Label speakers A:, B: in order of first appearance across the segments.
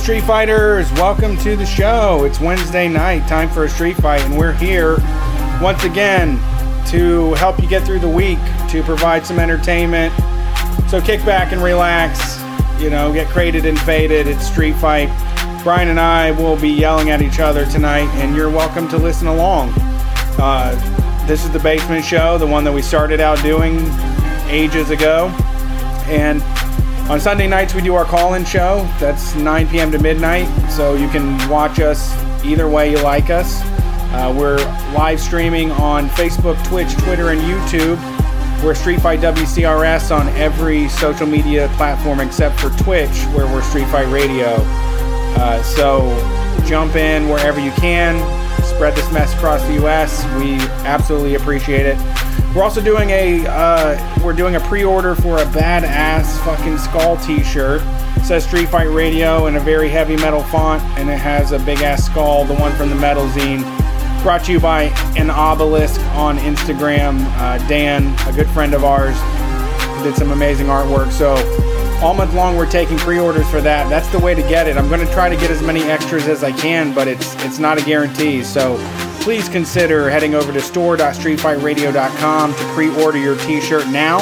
A: Street Fighters? Welcome to the show. It's Wednesday night, time for a street fight, and we're here once again to help you get through the week, to provide some entertainment. So kick back and relax, you know, get crated and faded. It's Street Fight. Brian and I will be yelling at each other tonight, and you're welcome to listen along. Uh, this is the Basement Show, the one that we started out doing ages ago. And on Sunday nights, we do our call in show. That's 9 p.m. to midnight. So you can watch us either way you like us. Uh, we're live streaming on Facebook, Twitch, Twitter, and YouTube. We're Street Fight WCRS on every social media platform except for Twitch, where we're Street Fight Radio. Uh, so jump in wherever you can. Spread this mess across the U.S. We absolutely appreciate it. We're also doing a uh, we're doing a pre-order for a badass fucking skull T-shirt. It says Street Fight Radio in a very heavy metal font, and it has a big ass skull, the one from the Metal Zine. Brought to you by an obelisk on Instagram. Uh, Dan, a good friend of ours, did some amazing artwork. So all month long we're taking pre-orders for that. That's the way to get it. I'm going to try to get as many extras as I can, but it's it's not a guarantee. So please consider heading over to store.streetfightradio.com to pre-order your t-shirt now.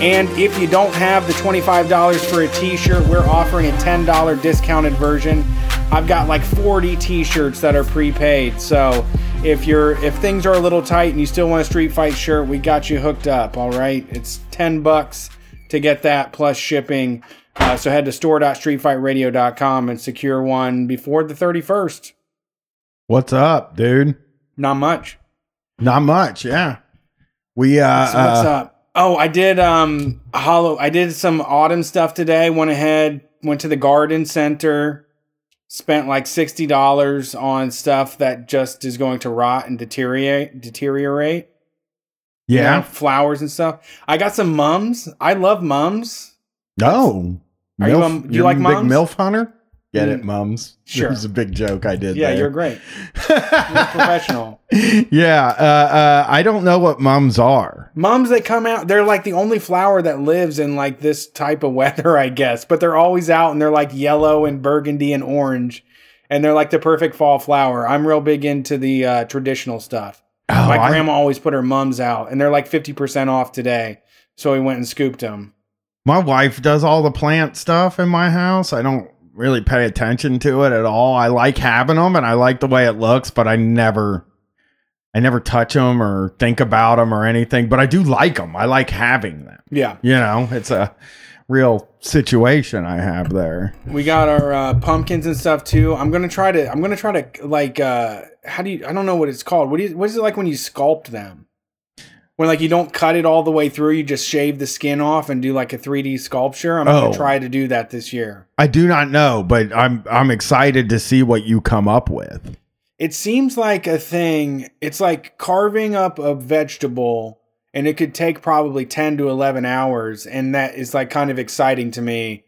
A: And if you don't have the $25 for a t-shirt, we're offering a $10 discounted version. I've got like 40 t-shirts that are prepaid. So if you're if things are a little tight and you still want a street fight shirt, we got you hooked up, all right? It's 10 bucks to get that plus shipping. Uh, so head to store.streetfightradio.com and secure one before the 31st.
B: What's up, dude?
A: Not much.
B: Not much, yeah. We uh,
A: So what's
B: uh,
A: up? Oh, I did um hollow. I did some autumn stuff today. Went ahead, went to the garden center, spent like sixty dollars on stuff that just is going to rot and deteriorate. Deteriorate. you
B: yeah.
A: know, flowers and stuff. I got some mums. I love mums.
B: No.
A: Are you, um, do you like mums?
B: big MILF hunter? Get it,
A: Mm,
B: mums.
A: sure.
B: It was a big joke I did
A: Yeah,
B: there.
A: you're great. You're professional.
B: yeah. Uh, uh, I don't know what mums are.
A: Mums, they come out. They're like the only flower that lives in like this type of weather, I guess. But they're always out, and they're like yellow and burgundy and orange, and they're like the perfect fall flower. I'm real big into the uh, traditional stuff.
B: Oh,
A: My
B: I-
A: grandma always put her mums out, and they're like fifty percent off today. So we went and scooped them.
B: my wife does all the plant stuff in my house. I don't really pay attention to it at all. I like having them and I like the way it looks, but I never I never touch them or think about them or anything, but I do like them. I like having them.
A: Yeah,
B: You know, it's a real situation I have there.
A: we got our uh, pumpkins and stuff too. I'm gonna try to. I'm gonna try to like. uh How do you? I don't know what it's called. What do you? What is it like when you sculpt them? When like you don't cut it all the way through, you just shave the skin off and do like a 3D sculpture. I'm
B: Oh.
A: gonna try to do that this year.
B: I do not know, but I'm I'm excited to see what you come up with.
A: It seems like a thing. It's like carving up a vegetable, and it could take probably 10 to 11 hours. And that is like kind of exciting to me.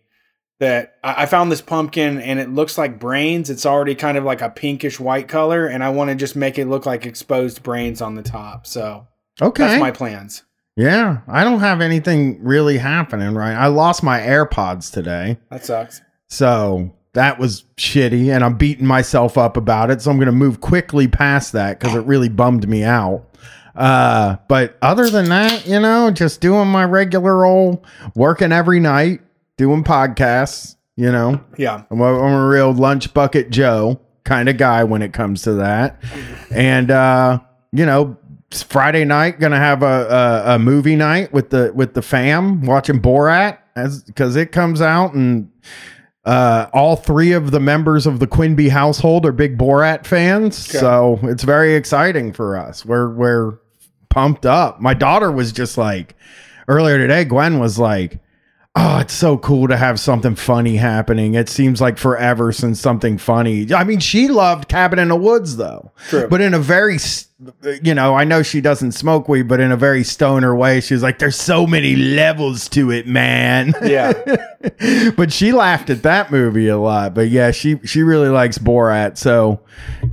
A: That I I found this pumpkin and it looks like brains. It's already kind of like a pinkish white color, and I want to just make it look like exposed brains on the top. So
B: Okay.
A: that's my plans.
B: yeah, I don't have anything really happening right. I lost my AirPods today.
A: That sucks.
B: So that was shitty, and I'm beating myself up about it. So I'm going to move quickly past that because it really bummed me out. Uh, but other than that, you know, just doing my regular old working every night, doing podcasts. You know,
A: Yeah.
B: I'm a, I'm a real lunch bucket Joe kind of guy when it comes to that. And uh, you know, Friday night gonna have a, a a movie night with the with the fam watching Borat as because it comes out and uh, all three of the members of the Quinby household are big Borat fans,
A: Okay.
B: so it's very exciting for us. We're we're pumped up. My daughter was just like earlier today. Gwen was like, "Oh, it's so cool to have something funny happening." It seems like forever since something funny. I mean, she loved Cabin in the Woods though,
A: True.
B: but in a very you know, I know she doesn't smoke weed, but in a very stoner way, she's like, "There's so many levels to it, man."
A: Yeah.
B: but she laughed at that movie a lot. But yeah, she she really likes Borat. So,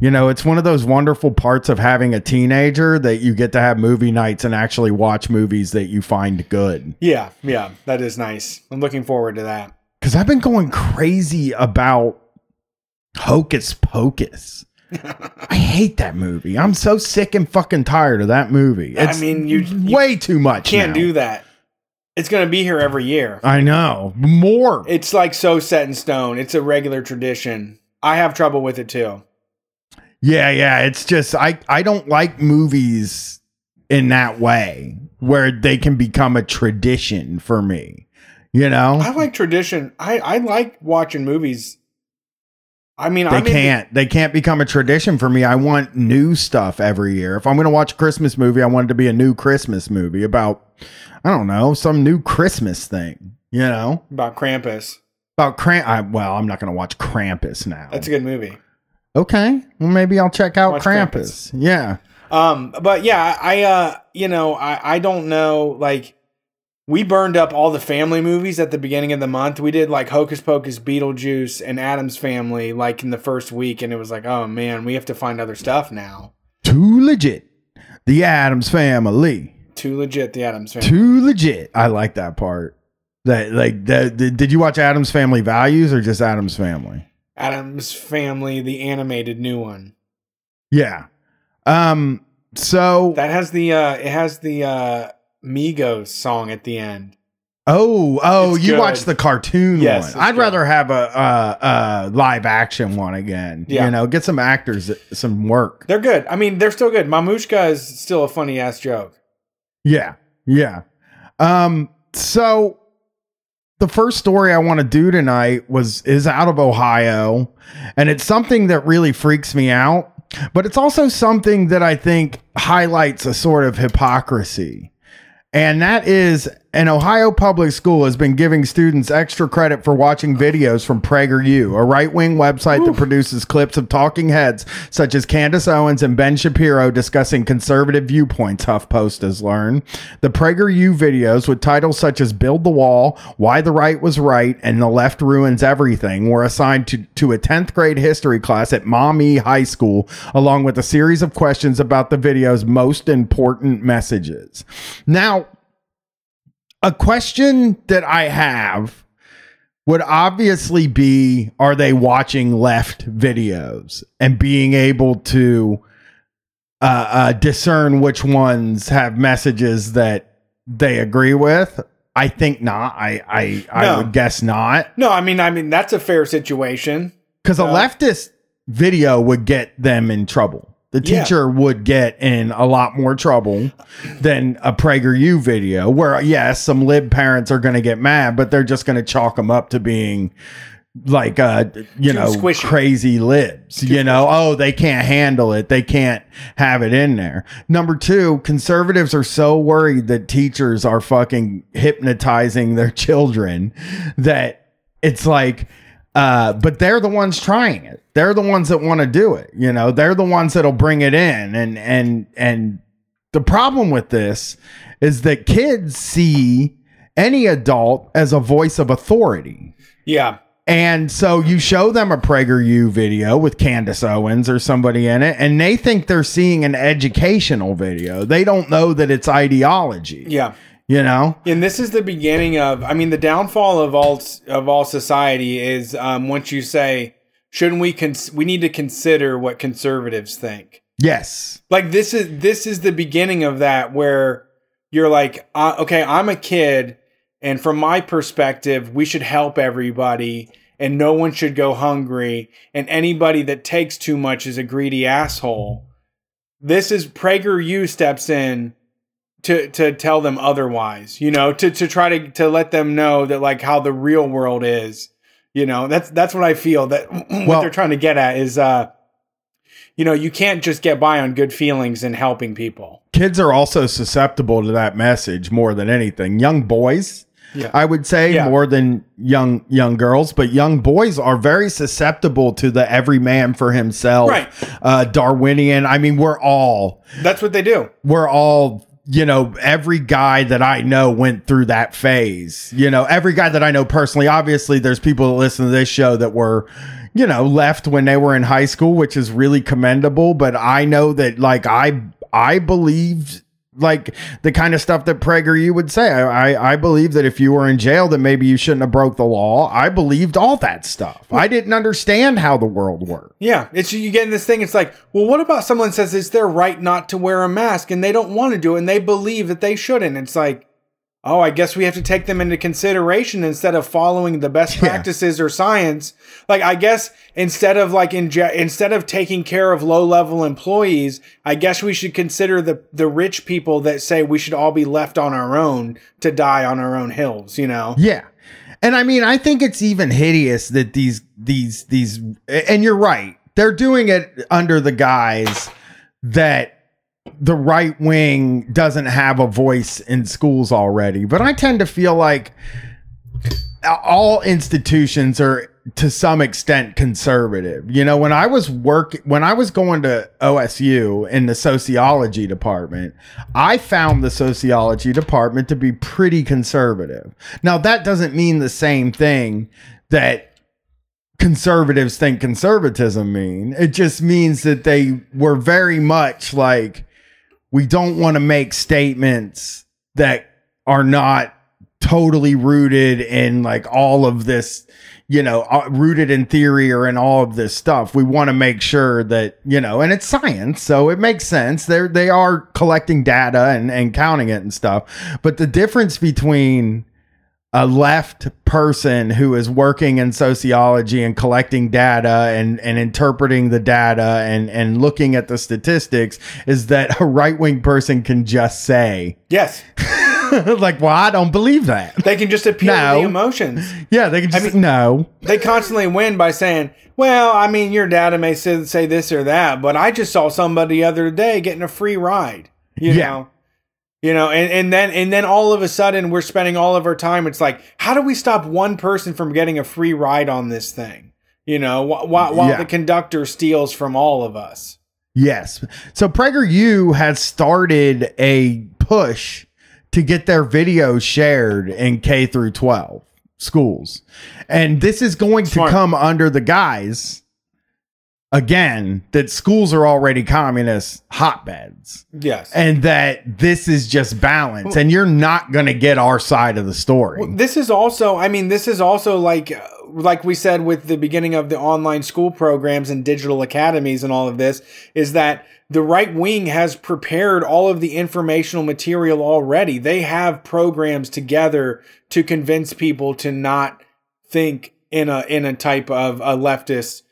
B: you know, it's one of those wonderful parts of having a teenager that you get to have movie nights and actually watch movies that you find good.
A: yeah. Yeah. That is nice. I'm looking forward to that.
B: Cuz I've been going crazy about Hocus Pocus. I hate that movie. I'm so sick and fucking tired of that movie. It's
A: I mean, you, you
B: way too much.
A: can't
B: now.
A: do that. It's going to be here every year.
B: I know more.
A: It's like so set in stone. It's a regular tradition. I have trouble with it too.
B: Yeah, yeah. It's just I I don't like movies in that way where they can become a tradition for me. You know,
A: I like tradition. I, I like watching movies. I mean,
B: they
A: I'm
B: can't they can't become a tradition for me. I want new stuff every year. If I'm going to watch a Christmas movie, I want it to be a new Christmas movie about I don't know some new Christmas thing. You know
A: about Krampus.
B: about Kramp. I, well, I'm not going to watch Krampus now.
A: That's a good movie.
B: okay. Well, maybe I'll check out
A: Watch
B: Krampus. Yeah.
A: Um, but yeah, I uh, you know, I I don't know. Like, we burned up all the family movies at the beginning of the month. We did like Hocus Pocus, Beetlejuice, and Addams Family like in the first week, and it was like, oh man, we have to find other stuff now.
B: Too legit. The Addams Family.
A: Too legit, the Addams Family.
B: Too legit. I like that part. That like that. Did you watch Addams Family Values or just Addams Family?
A: Addams Family, the animated new one.
B: Yeah. Um. So.
A: That has the uh, it has the uh, Migos song at the end.
B: Oh. Oh.
A: It's
B: You
A: good.
B: watched the cartoon
A: Yes,
B: one. I'd
A: good.
B: rather have a, a, a live action one again.
A: Yeah.
B: You know, get some actors some work.
A: They're good. I mean, they're still good. Mamushka is still a funny ass joke.
B: Yeah. Yeah. Um. So. The first story I want to do tonight was is out of Ohio, and it's something that really freaks me out. But it's also something that I think highlights a sort of hypocrisy. And that is an Ohio public school has been giving students extra credit for watching videos from PragerU, a right wing website that produces clips of talking heads such as Candace Owens and Ben Shapiro discussing conservative viewpoints, HuffPost has learned. The PragerU videos with titles such as Build the Wall, Why the Right Was Right, and The Left Ruins Everything were assigned to, to a 10th grade history class at Mommy High School, along with a series of questions about the video's most important messages. Now, a question that I have would obviously be are they watching left videos and being able to uh, uh, discern which ones have messages that they agree with? I think not. I I, I
A: No.
B: would guess not
A: No, I mean, I mean that's a fair situation.
B: because a
A: Uh,
B: leftist video would get them in trouble. The
A: Yeah.
B: teacher would get in a lot more trouble than a PragerU video, where yes, some lib parents are going to get mad, but they're just going to chalk them up to being like uh you
A: Too
B: know
A: squishy.
B: crazy libs you know oh they can't handle it they can't have it in there number two conservatives are so worried that teachers are fucking hypnotizing their children that it's like uh but they're the ones trying it they're the ones that want to do it you know they're the ones that'll bring it in and and and the problem with this is that kids see any adult as a voice of authority
A: Yeah.
B: and so you show them a PragerU video with Candace Owens or somebody in it, and they think they're seeing an educational video. They don't know that it's ideology.
A: Yeah.
B: You know?
A: And this is the beginning of I mean the downfall of all of all society is um, once you say shouldn't we cons- we need to consider what conservatives think.
B: Yes.
A: Like this is this is the beginning of that where you're like uh, okay, I'm a kid and from my perspective, we should help everybody and no one should go hungry and anybody that takes too much is a greedy asshole. This is PragerU steps in to to tell them otherwise, you know, to to try to to let them know that like how the real world is. You know, that's that's what I feel that what
B: Well-
A: they're trying to get at is uh you know, you can't just get by on good feelings and helping people.
B: Kids are also susceptible to that message more than anything. Young boys,
A: Yeah.
B: I would say,
A: Yeah.
B: more than young young girls, but young boys are very susceptible to the every man for himself,
A: Right.
B: uh, Darwinian. I mean, we're all
A: That's what they do.
B: we're all you know every guy that i know went through that phase you know every guy that i know personally. Obviously there's people that listen to this show that were you know left when they were in high school which is really commendable but i know that like i i believed like the kind of stuff that PragerU would say. I, I I believe that if you were in jail, that maybe you shouldn't have broke the law. I believed all that stuff. I didn't understand how the world worked.
A: Yeah, it's you get in this thing. It's like, well, what about someone says it's their right not to wear a mask and they don't want to do it and they believe that they shouldn't? It's like, oh, I guess we have to take them into consideration instead of following the best
B: Yeah.
A: practices or science. Like, I guess instead of like inje- instead of taking care of low level employees, I guess we should consider the the rich people that say we should all be left on our own to die on our own hills. You know?
B: Yeah. And I mean, I think it's even hideous that these these these and you're right. They're doing it under the guise that the right wing doesn't have a voice in schools already. But I tend to feel like all institutions are to some extent conservative. You know, when I was work when I was going to OSU in the sociology department, I found the sociology department to be pretty conservative. Now that doesn't mean the same thing that conservatives think conservatism mean. It just means that they were very much like we don't want to make statements that are not totally rooted in like all of this you know uh, rooted in theory or in all of this stuff. We want to make sure that you know and it's science so it makes sense. They're they are collecting data and and counting it and stuff. But the difference between a left person who is working in sociology and collecting data and, and interpreting the data and, and looking at the statistics is that a right wing person can just say,
A: Yes,
B: like, well, I don't believe that.
A: they can just appeal
B: No.
A: to the emotions.
B: Yeah, they can just, no.
A: they constantly win by saying, "Well, I mean, your data may say, say this or that, but I just saw somebody the other day getting a free ride." You
B: Yeah.
A: know, you know, and, and then and then all of a sudden we're spending all of our time. It's like, how do we stop one person from getting a free ride on this thing? You know, wh- wh- while
B: Yeah.
A: the conductor steals from all of us.
B: Yes. So PragerU has started a push to get their videos shared in K through 12 schools. And this is going
A: Smart.
B: to come under the guise again that schools are already communist hotbeds
A: Yes.
B: and that this is just balance and you're not going to get our side of the story.
A: this is also i mean this is also like uh, like we said with the beginning of the online school programs and digital academies and all of this is that the right wing has prepared all of the informational material already they have programs together to convince people to not think in a in a type of a leftist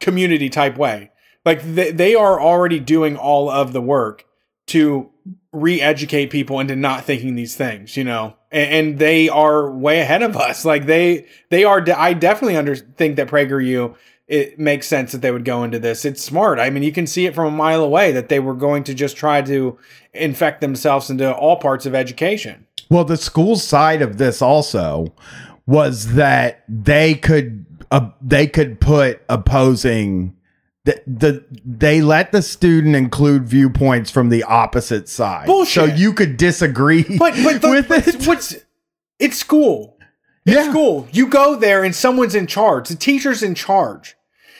A: community type way. Like they, they are already doing all of the work to re-educate people into not thinking these things you know? And, and they are way ahead of us. Like they they are de- i definitely under think that prageru it makes sense that they would go into this. It's smart. I mean you can see it from a mile away that they were going to just try to infect themselves into all parts of education.
B: Well, the school side of this also was that they could uh, they could put opposing the, the they let the student include viewpoints from the opposite side,
A: Bullshit.
B: so you could disagree
A: but but the,
B: with
A: but
B: it.
A: what's it's school It's
B: Yeah.
A: school. You go there and someone's in charge. The teacher's in charge.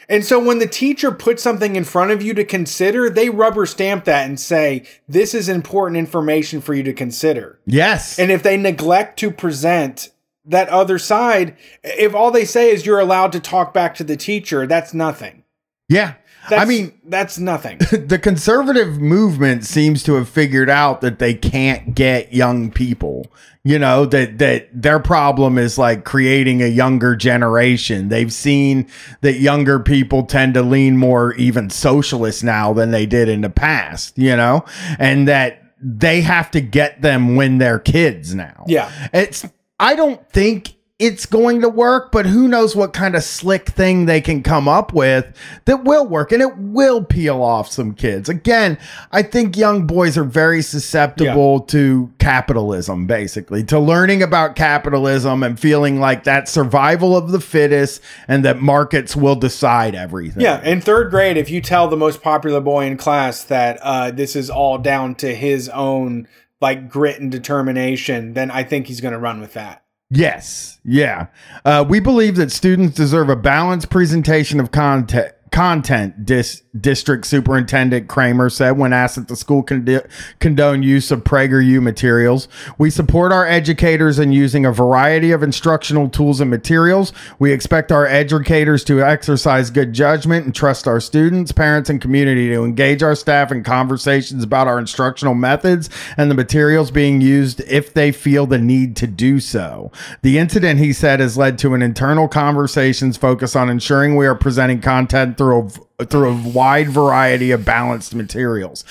A: And so when the teacher puts something in front of you to consider, they rubber stamp that and say, this is important information for you to consider.
B: Yes,
A: And if they neglect to present that other side, if all they say is you're allowed to talk back to the teacher, that's nothing.
B: yeah.
A: That's,
B: I mean,
A: that's nothing.
B: the conservative movement seems to have figured out that they can't get young people. You know that that their problem is like creating a younger generation. They've seen that younger people tend to lean more even socialist now than they did in the past. You know, and that they have to get them when they're kids now.
A: Yeah.
B: It's I don't think it's going to work, but who knows what kind of slick thing they can come up with that will work and it will peel off some kids. Again, I think young boys are very susceptible to capitalism, basically, to learning about capitalism and feeling like that survival of the fittest and that markets will decide everything.
A: Yeah, in third grade, if you tell the most popular boy in class that uh, this is all down to his own like grit and determination, then I think he's going to run with that.
B: Yes. Yeah. Uh, we believe that students deserve a balanced presentation of content. Content, dis- District Superintendent Kramer said when asked if the school condi- condone use of PragerU materials. We support our educators in using a variety of instructional tools and materials. We expect our educators to exercise good judgment and trust our students, parents, and community to engage our staff in conversations about our instructional methods and the materials being used if they feel the need to do so. The incident, he said, has led to an internal conversations focus on ensuring we are presenting content through a, through a wide variety of balanced materials.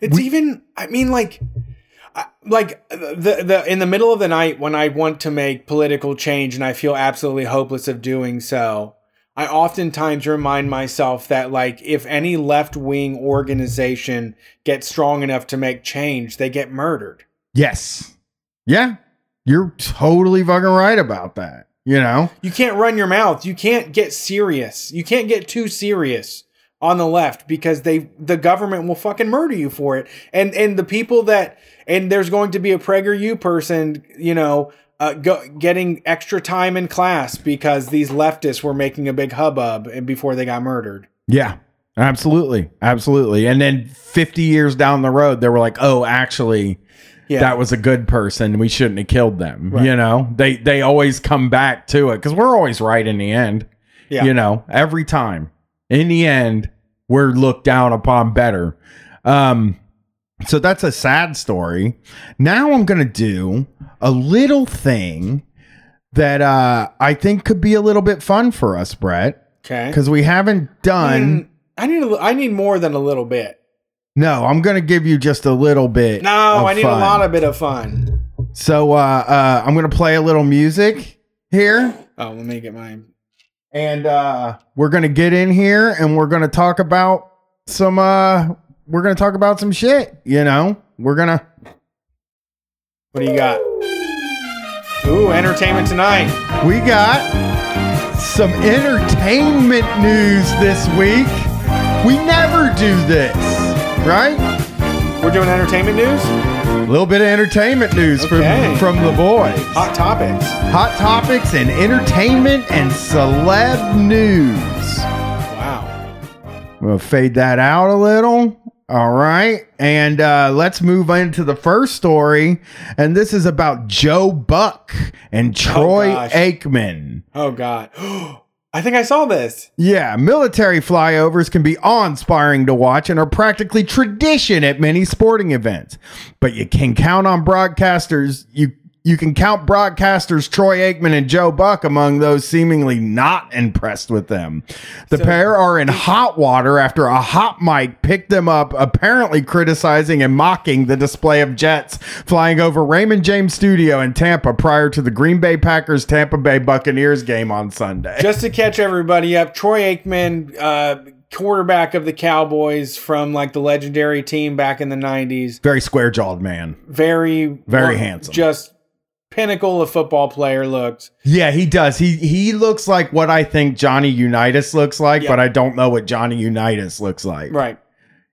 A: It's even. I mean, like, like the the in the middle of the night when I want to make political change and I feel absolutely hopeless of doing so. I oftentimes remind myself that, like, if any left wing organization gets strong enough to make change, they get murdered.
B: Yes. Yeah. You're totally fucking right about that. You know?
A: You can't run your mouth. You can't get serious. You can't get too serious on the left because they the government will fucking murder you for it. And and the people that and there's going to be a PragerU person, you know, uh, go, getting extra time in class because these leftists were making a big hubbub and before they got murdered.
B: Yeah. Absolutely. Absolutely. And then 50 years down the road, they were like, oh, actually,
A: Yeah,
B: that was a good person. We shouldn't have killed them.
A: Right.
B: You know, they they always come back to it because we're always right in the end.
A: yeah.
B: You know, every time. In the end, we're looked down upon better. Um, so that's a sad story. Now I'm gonna do a little thing that uh I think could be a little bit fun for us, Brett,
A: okay.
B: because we haven't done.
A: Mm, I need a, I need more than a little bit.
B: No, I'm gonna give you just a little bit.
A: No, I need
B: fun.
A: a lot of bit of fun.
B: So uh, uh, I'm gonna play a little music here.
A: Oh, let me get mine.
B: and uh we're gonna get in here and we're gonna talk about some uh we're gonna talk about some shit you know we're gonna
A: What do you got? Ooh, entertainment tonight.
B: we got some entertainment news this week we never do this right
A: We're doing entertainment news.
B: a little bit of entertainment news
A: Okay.
B: from from the boys
A: Hot topics.
B: hot topics and entertainment and celeb news
A: Wow.
B: We'll fade that out a little. All right. And uh, let's move into the first story. And this is about Joe Buck and Troy
A: gosh.
B: Aikman.
A: Oh God. I think I saw this.
B: Yeah, military flyovers can be awe-inspiring to watch and are practically tradition at many sporting events. But you can count on broadcasters. You you can count broadcasters Troy Aikman and Joe Buck among those seemingly not impressed with them. The
A: So-
B: pair are in hot water after a hot mic picked them up, apparently criticizing and mocking the display of jets flying over Raymond James Stadium in Tampa prior to the Green Bay Packers Tampa Bay Buccaneers game on Sunday.
A: Just to catch everybody up, Troy Aikman, uh, quarterback of the Cowboys from like the legendary team back in the '90s,
B: Very square jawed man.
A: very,
B: Very
A: well,
B: handsome.
A: just pinnacle of football player looked.
B: Yeah, he does. He he looks like what I think Johnny Unitas looks like,
A: Yeah.
B: but I don't know what Johnny Unitas looks like.
A: Right.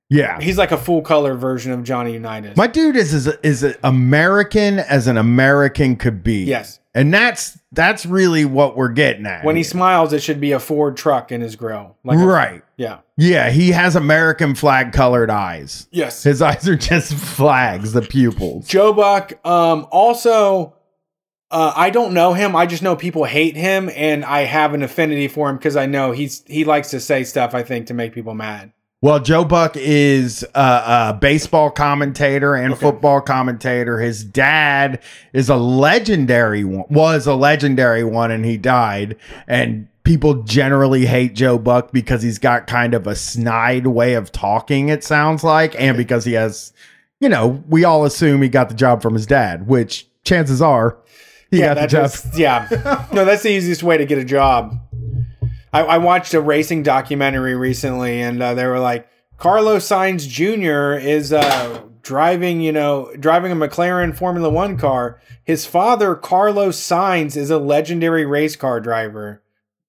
B: Yeah.
A: He's like a full color version of Johnny Unitas.
B: My dude is is is American as an American could be.
A: yes.
B: And that's that's really what we're getting at.
A: When he smiles, it should be a Ford truck in his grill. Like a-
B: right.
A: yeah.
B: Yeah, he has American flag colored eyes.
A: Yes.
B: His eyes are just flags, the pupils.
A: Joe Buck. Um, also, uh, I don't know him. I just know people hate him, and I have an affinity for him because I know he's he likes to say stuff. I think to make people mad.
B: Well, Joe Buck is a, a baseball commentator and
A: Okay.
B: football commentator. His dad is a legendary one, was a legendary one, and he died. And people generally hate Joe Buck because he's got kind of a snide way of talking, it sounds like, and because he has, you know, we all assume he got the job from his dad, which chances are he
A: yeah,
B: got the job.
A: is- yeah. No, that's the easiest way to get a job. I, I watched a racing documentary recently, and uh, they were like, Carlos Sainz Jr. is uh, driving, you know, driving a McLaren Formula One car. His father, Carlos Sainz, is a legendary race car driver.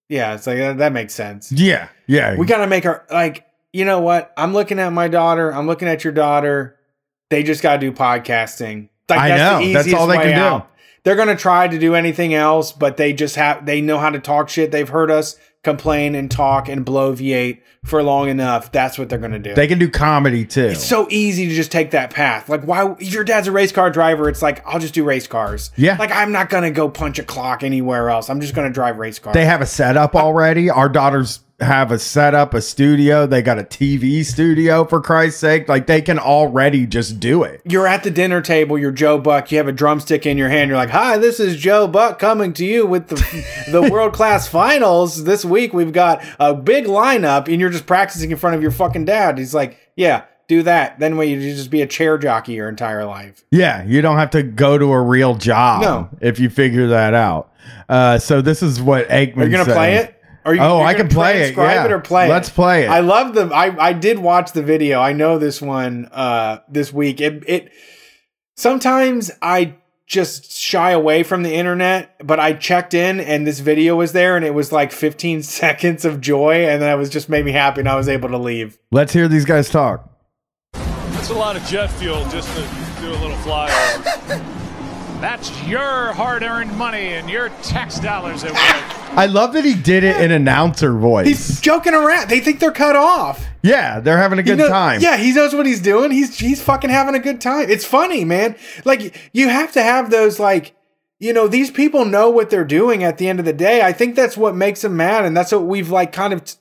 A: Yeah, it's like that, that makes sense.
B: yeah, yeah.
A: We got to make our like. You know what? I'm looking at my daughter. I'm looking at your daughter. They just got to do podcasting. Like,
B: I know. That's all they can do.
A: They're gonna try to do anything else, but they just have. They know how to talk shit. They've heard us complain and talk and bloviate for long enough, that's what they're going to do.
B: They can do comedy too.
A: it's so easy to just take that path. Like, why? If your dad's a race car driver, it's like I'll just do race cars.
B: Yeah.
A: Like I'm not going to go punch a clock anywhere else. I'm just going to drive race cars.
B: they have a setup already. Our daughters have a setup, a studio. They got a TV studio for Christ's sake. Like they can already just do it.
A: you're at the dinner table, you're Joe Buck, you have a drumstick in your hand, you're like, Hi, this is Joe Buck coming to you with the the world class finals. This week we've got a big lineup, and you're just practicing in front of your fucking dad. He's like, Yeah, do that. Then way you just be a chair jockey your entire life.
B: Yeah, you don't have to go to a real job
A: No.
B: if you figure that out. Uh, so this is what Aikman.
A: Are you gonna
B: said.
A: play it? Are you,
B: Oh, I can play it,
A: transcribe
B: yeah.
A: it or play
B: Let's
A: it?
B: play it.
A: I love the I, I did watch the video. I know this one uh this week. It it sometimes I just shy away from the internet, but I checked in and this video was there and it was like 15 seconds of joy and that was just made me happy and I was able to leave.
B: Let's hear these guys talk.
C: That's a lot of jet fuel just to do a little flyover. That's your hard-earned money and your tax dollars at work.
B: I love that he did it in announcer voice.
A: He's joking around. They think they're cut off.
B: yeah, they're having a
A: He
B: good
A: know-
B: time.
A: Yeah, he knows what he's doing. He's he's fucking having a good time. It's funny, man. Like you have to have those like you know, these people know what they're doing at the end of the day. I think that's what makes them mad and that's what we've like kind of t-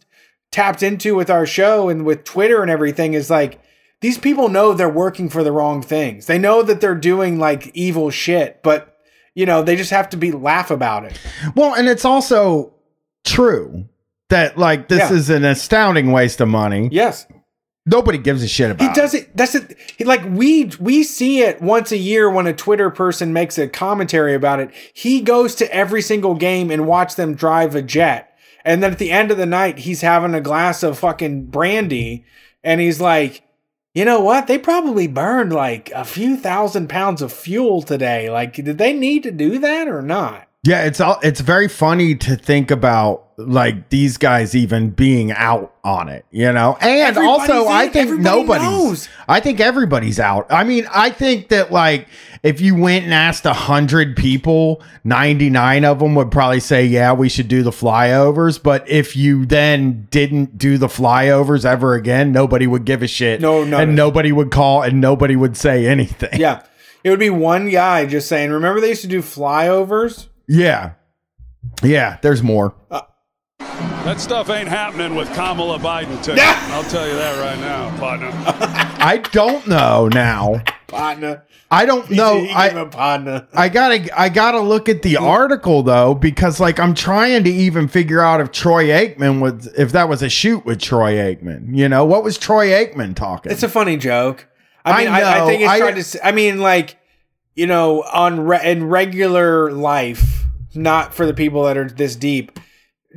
A: tapped into with our show and with Twitter and everything is like these people know they're working for the wrong things. They know that they're doing like evil shit, but you know, they just have to be laugh about it.
B: Well, and it's also true that like this
A: Yeah.
B: is an astounding waste of money.
A: Yes.
B: Nobody gives a shit about. It.
A: He does it. That's it. He, like we we see it once a year when a Twitter person makes a commentary about it. He goes to every single game and watch them drive a jet, and then at the end of the night, he's having a glass of fucking brandy, and he's like, you know what? They probably burned like a few thousand pounds of fuel today. Like, did they need to do that or not?
B: Yeah, it's all it's very funny to think about like these guys even being out on it, you know. And
A: Everybody's
B: also I think nobody
A: knows.
B: I think everybody's out. I mean, I think that like if you went and asked a hundred people, 99 of them would probably say, Yeah, we should do the flyovers. But if you then didn't do the flyovers ever again, nobody would give a shit.
A: No, no,
B: and
A: no.
B: nobody would call and nobody would say anything.
A: Yeah, it would be one guy just saying, "Remember they used to do flyovers."
B: Yeah. Yeah, there's more.
C: Uh, that stuff ain't happening with Kamala Biden today. I'll tell you that right now, partner.
B: I don't know now.
A: Partner.
B: I don't know.
A: He
B: I
A: partner.
B: I gotta I gotta look at the article though because like I'm trying to even figure out if Troy Aikman was if that was a shoot with Troy Aikman. You know what was Troy Aikman talking?
A: It's a funny joke. I mean,
B: I
A: I, I, think it's
B: I-
A: trying to. I mean, like, you know, on re- in regular life, not for the people that are this deep.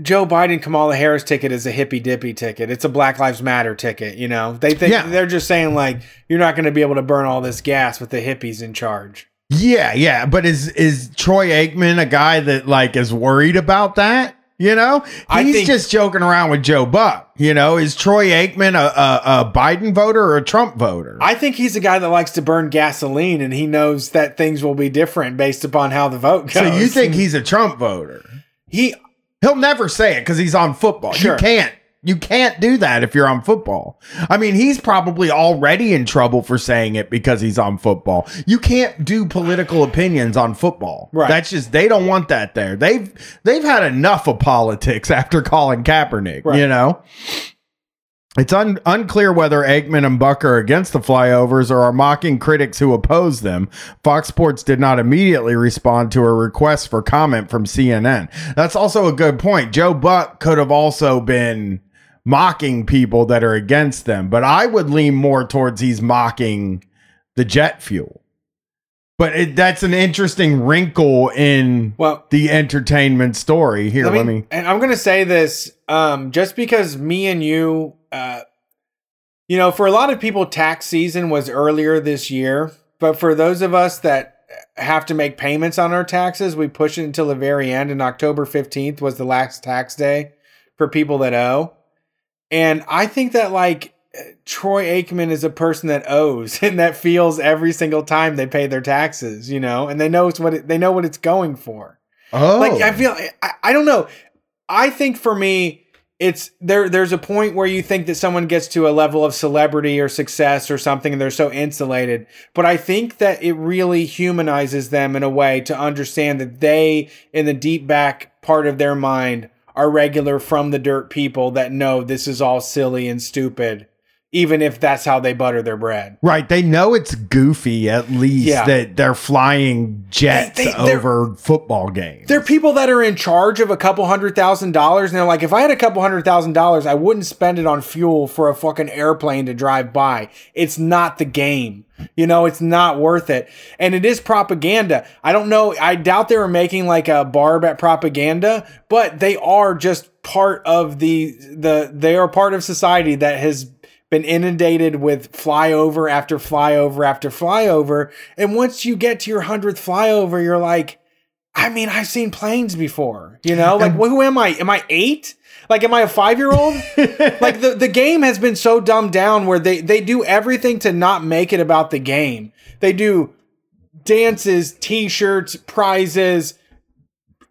A: Joe Biden Kamala Harris ticket is a hippy dippy ticket. It's a Black Lives Matter ticket. You know, they think
B: Yeah.
A: they're just saying like you're not going to be able to burn all this gas with the hippies in charge.
B: yeah, yeah. But is is Troy Aikman a guy that like is worried about that? You know, he's
A: think-
B: just joking around with Joe Buck. You know, is Troy Aikman a, a, a Biden voter or a Trump voter?
A: I think he's a guy that likes to burn gasoline, and he knows that things will be different based upon how the vote goes.
B: so you think he's a Trump voter?
A: he?
B: He'll never say it because he's on football.
A: Sure.
B: You can't. You can't do that if you're on football. I mean, he's probably already in trouble for saying it because he's on football. You can't do political opinions on football.
A: Right.
B: That's just they don't want that there. They've they've had enough of politics after calling Kaepernick.
A: Right.
B: You know. It's un- unclear whether Aikman and Buck are against the flyovers or are mocking critics who oppose them. Fox Sports did not immediately respond to a request for comment from CNN. That's also a good point. Joe Buck could have also been mocking people that are against them, but I would lean more towards he's mocking the jet fuel. But it, that's an interesting wrinkle in
A: Well,
B: the entertainment story. Here, let me.
A: And I'm gonna say this, um, just because me and you, uh, you know, for a lot of people, tax season was earlier this year, but for those of us that have to make payments on our taxes, we push it until the very end. And October 15th was the last tax day for people that owe. And I think that like Troy Aikman is a person that owes and that feels every single time they pay their taxes, you know, and they know it's what it, they know what it's going for.
B: Oh,
A: Like I oh. feel I, I don't know. I think for me, it's there. There's a point where you think that someone gets to a level of celebrity or success or something, and they're so insulated. But I think that it really humanizes them in a way to understand that they, in the deep back part of their mind, are regular from the dirt people that know this is all silly and stupid even if that's how they butter their bread.
B: Right. They know it's goofy at least
A: Yeah.
B: that they're flying jets
A: They- they-
B: over football games.
A: They're people that are in charge of a couple hundred thousand dollars, and they're like, if I had a couple hundred thousand dollars, I wouldn't spend it on fuel for a fucking airplane to drive by. It's not the game. You know, it's not worth it. And it is propaganda. I don't know. I doubt they were making like a barb at propaganda, but they are just part of the the they are part of society that has been inundated with flyover after flyover after flyover. And once you get to your hundredth flyover, you're like, I mean, I've seen planes before, you know? Like, who am I? Am I eight? Like, am I a five year old? like, the, the game has been so dumbed down where they, they do everything to not make it about the game. They do dances, t shirts, prizes,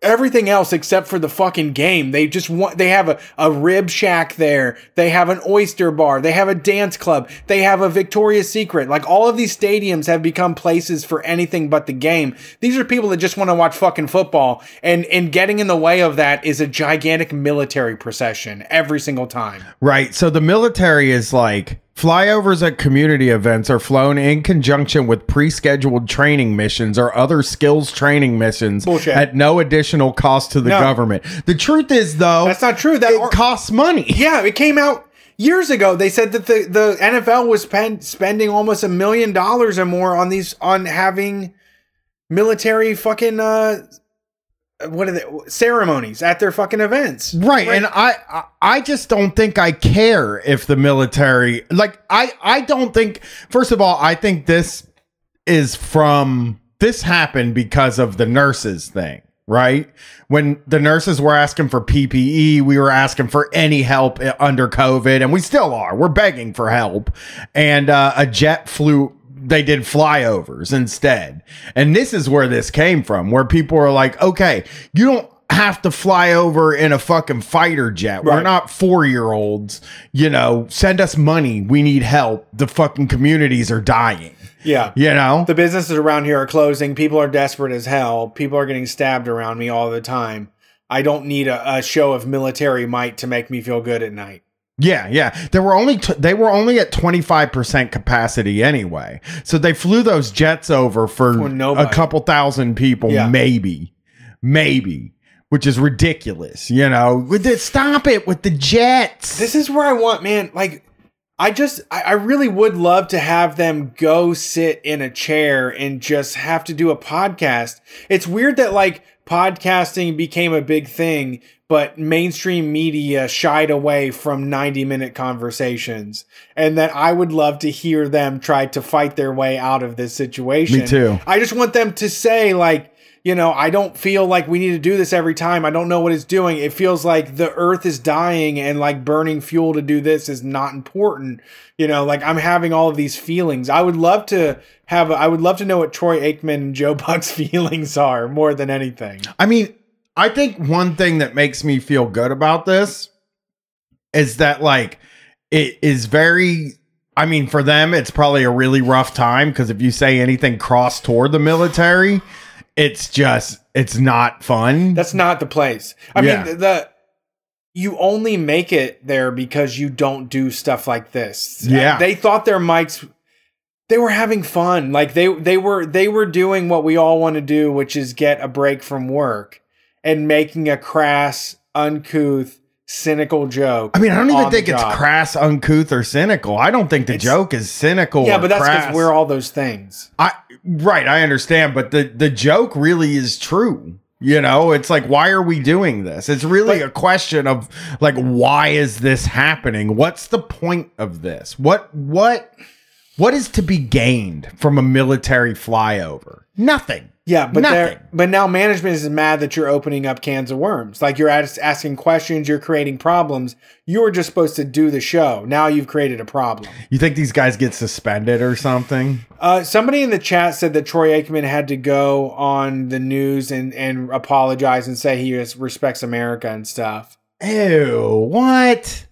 A: everything else except for the fucking game. They just want they have a, a rib shack there. They have an oyster bar. They have a dance club. They have a Victoria's Secret. Like all of these stadiums have become places for anything but the game. These are people that just want to watch fucking football and and getting in the way of that is a gigantic military procession every single time.
B: Right. So the military is like flyovers at community events are flown in conjunction with pre-scheduled training missions or other skills training missions
A: Bullshit.
B: at no additional cost to the
A: No.
B: government. The truth is though,
A: That's not true. That
B: it
A: ar-
B: costs money.
A: Yeah, it came out years ago. They said that the, the NFL was spend, spending almost a million dollars or more on these on having military fucking uh what are the ceremonies at their fucking events.
B: Right, and I, I I just don't think I care if the military like I I don't think first of all I think this is from this happened because of the nurses thing right? When the nurses were asking for PPE we were asking for any help under covid and we still are. We're begging for help. And uh, a jet flew they did flyovers instead. And this is where this came from, where people are like, okay, you don't have to fly over in a fucking fighter jet. We're not four year olds. You know, send us money. We need help. The fucking communities are dying.
A: Yeah.
B: You know?
A: The businesses around here are closing. People are desperate as hell. People are getting stabbed around me all the time. I don't need a, a show of military might to make me feel good at night.
B: Yeah, yeah. There were only t- they were only at 25% capacity anyway. So they flew those jets over for
A: For
B: a couple thousand people
A: Yeah.
B: maybe. Maybe, which is ridiculous, you know. With the, stop it with the jets.
A: This is where I want, man. Like, I just, I, I really would love to have them go sit in a chair and just have to do a podcast. It's weird that like podcasting became a big thing, but mainstream media shied away from 90 minute conversations. And that I would love to hear them try to fight their way out of this situation.
B: Me too.
A: I just want them to say, like, you know, I don't feel like we need to do this every time. I don't know what it's doing. It feels like the earth is dying and like burning fuel to do this is not important. You know, like I'm having all of these feelings. I would love to have, I would love to know what Troy Aikman and Joe Buck's feelings are more than anything.
B: I mean, I think one thing that makes me feel good about this is that like it is very I mean, for them it's probably a really rough time because if you say anything cross toward the military, it's just it's not fun.
A: That's not the place. I
B: Yeah.
A: mean, the, you only make it there because you don't do stuff like this.
B: Yeah.
A: They thought their mics they were having fun. Like they they were they were doing what we all want to do, which is get a break from work and making a crass, uncouth, cynical joke.
B: I mean, I don't even think it's
A: job.
B: crass, uncouth, or cynical. I don't think the
A: It's-
B: joke is cynical.
A: Yeah, but that's because we're all those things.
B: I right, I understand, but the the joke really is true. You know, it's like why are we doing this? It's really a question of like why is this happening? What's the point of this? What what what is to be gained from a military flyover? Nothing.
A: Yeah, but
B: Nothing.
A: but now management is mad that you're opening up cans of worms. Like you're as- asking questions, you're creating problems. You were just supposed to do the show. Now you've created a problem.
B: You think these guys get suspended or something?
A: Uh, somebody in the chat said that Troy Aikman had to go on the news and and apologize and say he res- respects America and stuff.
B: Ew, what?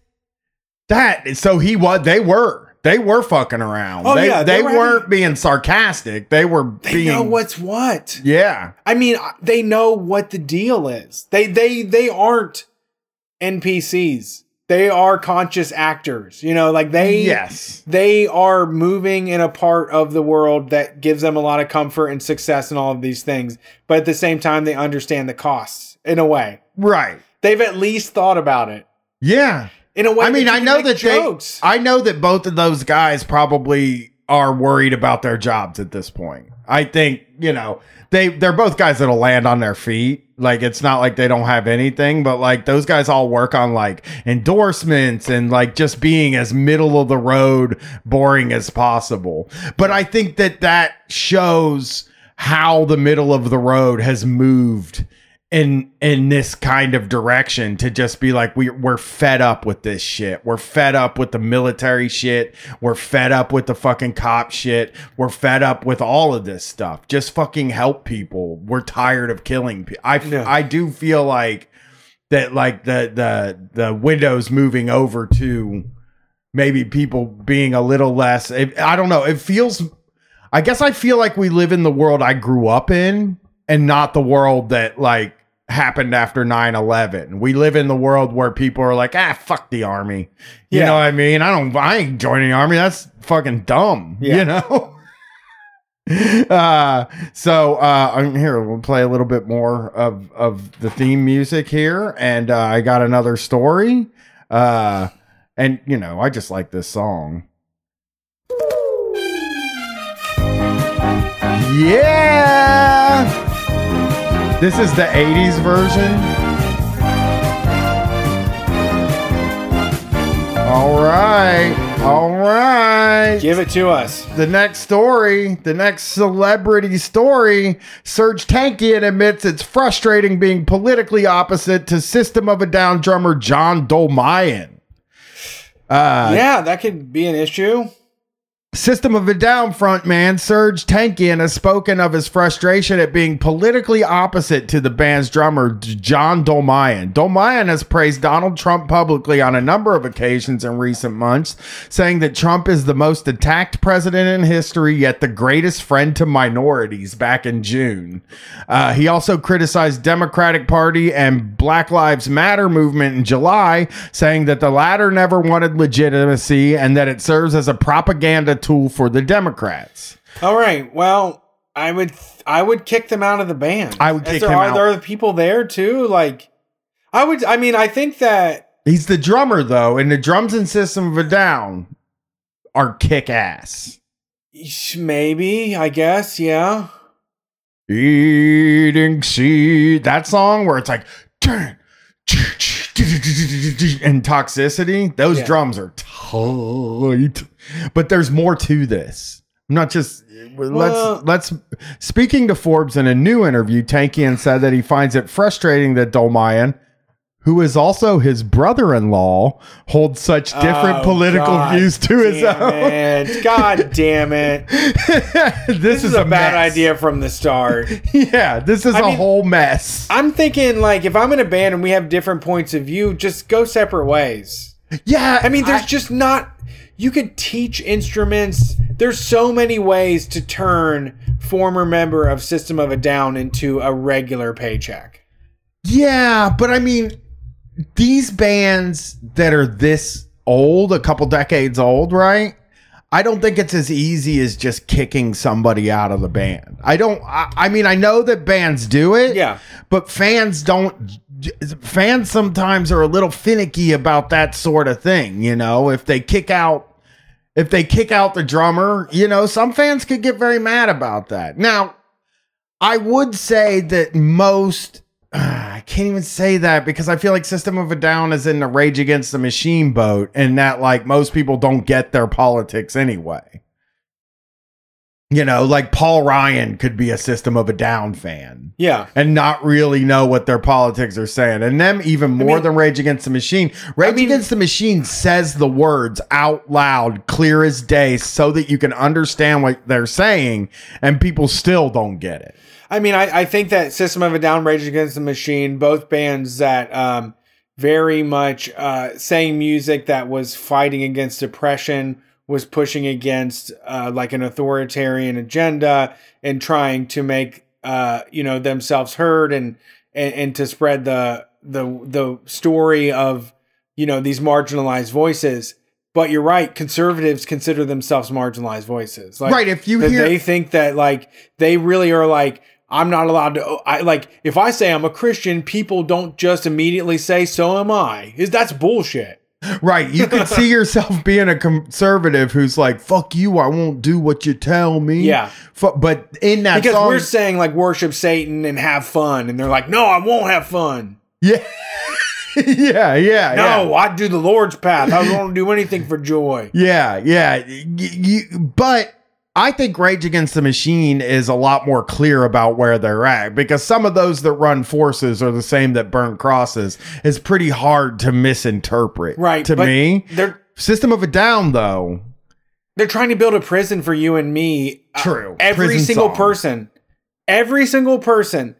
B: That so he was they were. They were fucking around.
A: Oh,
B: they,
A: yeah,
B: they,
A: they were
B: weren't
A: having-
B: being sarcastic. They were
A: They
B: being
A: know what's what.
B: Yeah.
A: I mean, uh, they know what the deal is. They they they aren't NPCs. They are conscious actors. You know, like they
B: Yes.
A: they are moving in a part of the world that gives them a lot of comfort and success and all of these things. But at the same time, they understand the costs in a way.
B: Right.
A: They've at least thought about it
B: Yeah.
A: In a way.
B: I mean, I know that
A: jokes.
B: they I know that both of those guys probably are worried about their jobs at this point. I think, you know, they they're both guys that'll land on their feet. Like it's not like they don't have anything, but like those guys all work on like endorsements and like just being as middle of the road boring as possible. But I think that that shows how the middle of the road has moved in in this kind of direction to just be like we we're fed up with this shit. We're fed up with the military shit. We're fed up with the fucking cop shit. We're fed up with all of this stuff. Just fucking help people. We're tired of killing people. I
A: Yeah.
B: I do feel like that like the the the windows moving over to maybe people being a little less I don't know. It feels I guess I feel like we live in the world I grew up in and not the world that like happened after 9-11 we live in the world where people are like ah fuck the army. You
A: Yeah.
B: know what i mean? I don't i ain't joining the army. That's fucking dumb
A: Yeah.
B: you know? Uh so uh i'm here. We'll play a little bit more of of the theme music here and uh i got another story. Uh and you know i just like this song. Yeah this is the 80s version all right all right
A: Give it to us.
B: the next story, the next celebrity story, Serj Tankian admits it's frustrating being politically opposite to System of a Down drummer John Dolmayan. Uh,
A: yeah, that could be an issue.
B: System of a Down frontman Serj Tankian has spoken of his frustration at being politically opposite to the band's drummer John Dolmayan. Dolmayan has praised Donald Trump publicly on a number of occasions in recent months, saying that Trump is the most attacked president in history, yet the greatest friend to minorities back in June. Uh, he also criticized Democratic Party and Black Lives Matter movement in July, saying that the latter never wanted legitimacy and that it serves as a propaganda tool for the Democrats.
A: All right. Well, I would I would kick them out of the band.
B: I would kick
A: there,
B: him
A: are
B: out.
A: there are people there too? Like, I would. I mean, I think that
B: He's the drummer though, and the drums and System of a Down are kick ass.
A: maybe. I guess. Yeah.
B: Eating seed. That song where it's like turn and toxicity. Those
A: Yeah.
B: drums are tight. But there's more to this. I'm not just
A: Well-
B: let's let's speaking to Forbes in a new interview, Tankian said that he finds it frustrating that Dolmayan, who is also his brother-in-law, holds such different
A: Oh,
B: political
A: God
B: views to his own.
A: it. God damn it!
B: this,
A: This is a bad idea from the start.
B: Yeah, this is
A: I
B: a
A: mean-
B: whole mess.
A: I'm thinking like if I'm in a band and we have different points of view, just go separate ways.
B: Yeah,
A: I mean, there's just not. You could teach instruments. There's so many ways to turn former member of System of a Down into a regular paycheck.
B: yeah, but I mean, these bands that are this old, a couple decades old, right? I don't think it's as easy as just kicking somebody out of the band. I don't. I, I mean, I know that bands do it.
A: Yeah.
B: but fans don't. Fans sometimes are a little finicky about that sort of thing. You know, if they kick out if they kick out the drummer, you know, some fans could get very mad about that. Now, I would say that most I can't even say that because I feel like System of a Down is in the Rage Against the Machine boat and that like most people don't get their politics anyway. You know, like Paul Ryan could be a System of a Down fan
A: Yeah.
B: and not really know what their politics are saying. And them even more
A: mean-
B: than Rage Against the Machine. Rage
A: mean-
B: Against the Machine says the words out loud, clear as day, so that you can understand what they're saying, and people still don't get it.
A: I mean, I, I think that System of a Down, Rage Against the Machine, both bands that um, very much uh, saying music that was fighting against depression, was pushing against uh, like an authoritarian agenda and trying to make uh, you know themselves heard and, and and to spread the the the story of you know these marginalized voices. But you're right, conservatives consider themselves marginalized voices. Like,
B: Right, if you hear-
A: they think that like they really are like I'm not allowed to. I like if I say I'm a Christian, people don't just immediately say so am I. Is that's bullshit.
B: Right. You could see yourself being a conservative who's like, fuck you, I won't do what you tell me.
A: Yeah.
B: Fu- but in that
A: Because
B: song,
A: we're saying like worship Satan and have fun, and they're like, no, I won't have fun.
B: yeah. yeah, yeah,
A: No,
B: yeah.
A: I do the Lord's path. I don't do anything for joy.
B: Yeah, yeah. You, but I think Rage Against the Machine is a lot more clear about where they're at because some of those that run forces are the same that burn crosses. It's pretty hard to misinterpret.
A: Right.
B: To me.
A: they're
B: System of a Down, though.
A: they're trying to build a prison for you and me. Uh,
B: True.
A: every
B: Prison
A: single
B: song.
A: person, every single person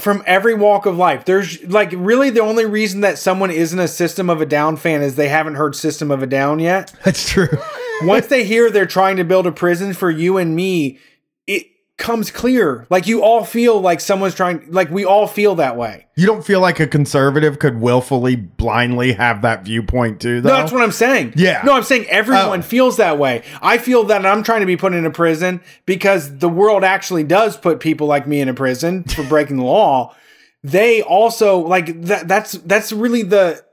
A: from every walk of life. There's like really the only reason that someone isn't a System of a Down fan is they haven't heard System of a Down yet.
B: That's true.
A: Once they hear they're trying to build a prison for you and me, it comes clear. Like you all feel like someone's trying like we all feel that way.
B: You don't feel like a conservative could willfully, blindly have that viewpoint too, though?
A: No, that's what I'm saying.
B: Yeah.
A: No, I'm saying everyone
B: Oh.
A: feels that way. I feel that I'm trying to be put in a prison because the world actually does put people like me in a prison for breaking the law. They also like that that's that's really the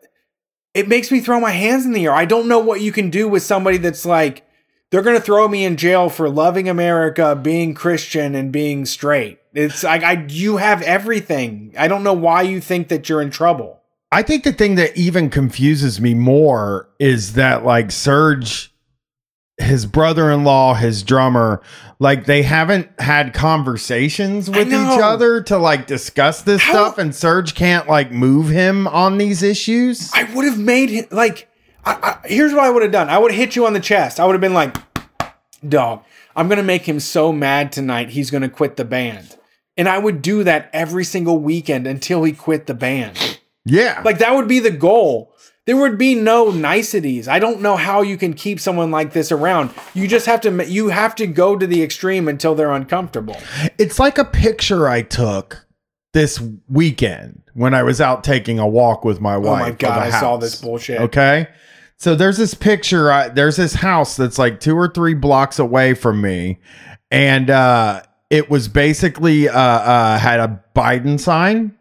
A: it makes me throw my hands in the air. I don't know what you can do with somebody that's like they're going to throw me in jail for loving America, being Christian and being straight. It's like I you have everything. I don't know why you think that you're in trouble.
B: I think the thing that even confuses me more is that like Serj, his brother-in-law, his drummer, like they haven't had conversations with each other to like discuss this
A: How-
B: stuff, and Serj can't like move him on these issues.
A: I would have made him like. I, I, here's what I would have done. I would have hit you on the chest. I would have been like, "Dog, I'm gonna make him so mad tonight. He's gonna quit the band." And I would do that every single weekend until he quit the band.
B: yeah,
A: Like that would be the goal. There would be no niceties. I don't know how you can keep someone like this around. You just have to. You have to go to the extreme until they're uncomfortable.
B: it's like a picture I took this weekend when I was out taking a walk with my wife.
A: Oh my god! I saw this bullshit.
B: Okay. So there's this picture, uh, there's this house that's like two or three blocks away from me. And uh, it was basically uh, uh, had a Biden sign.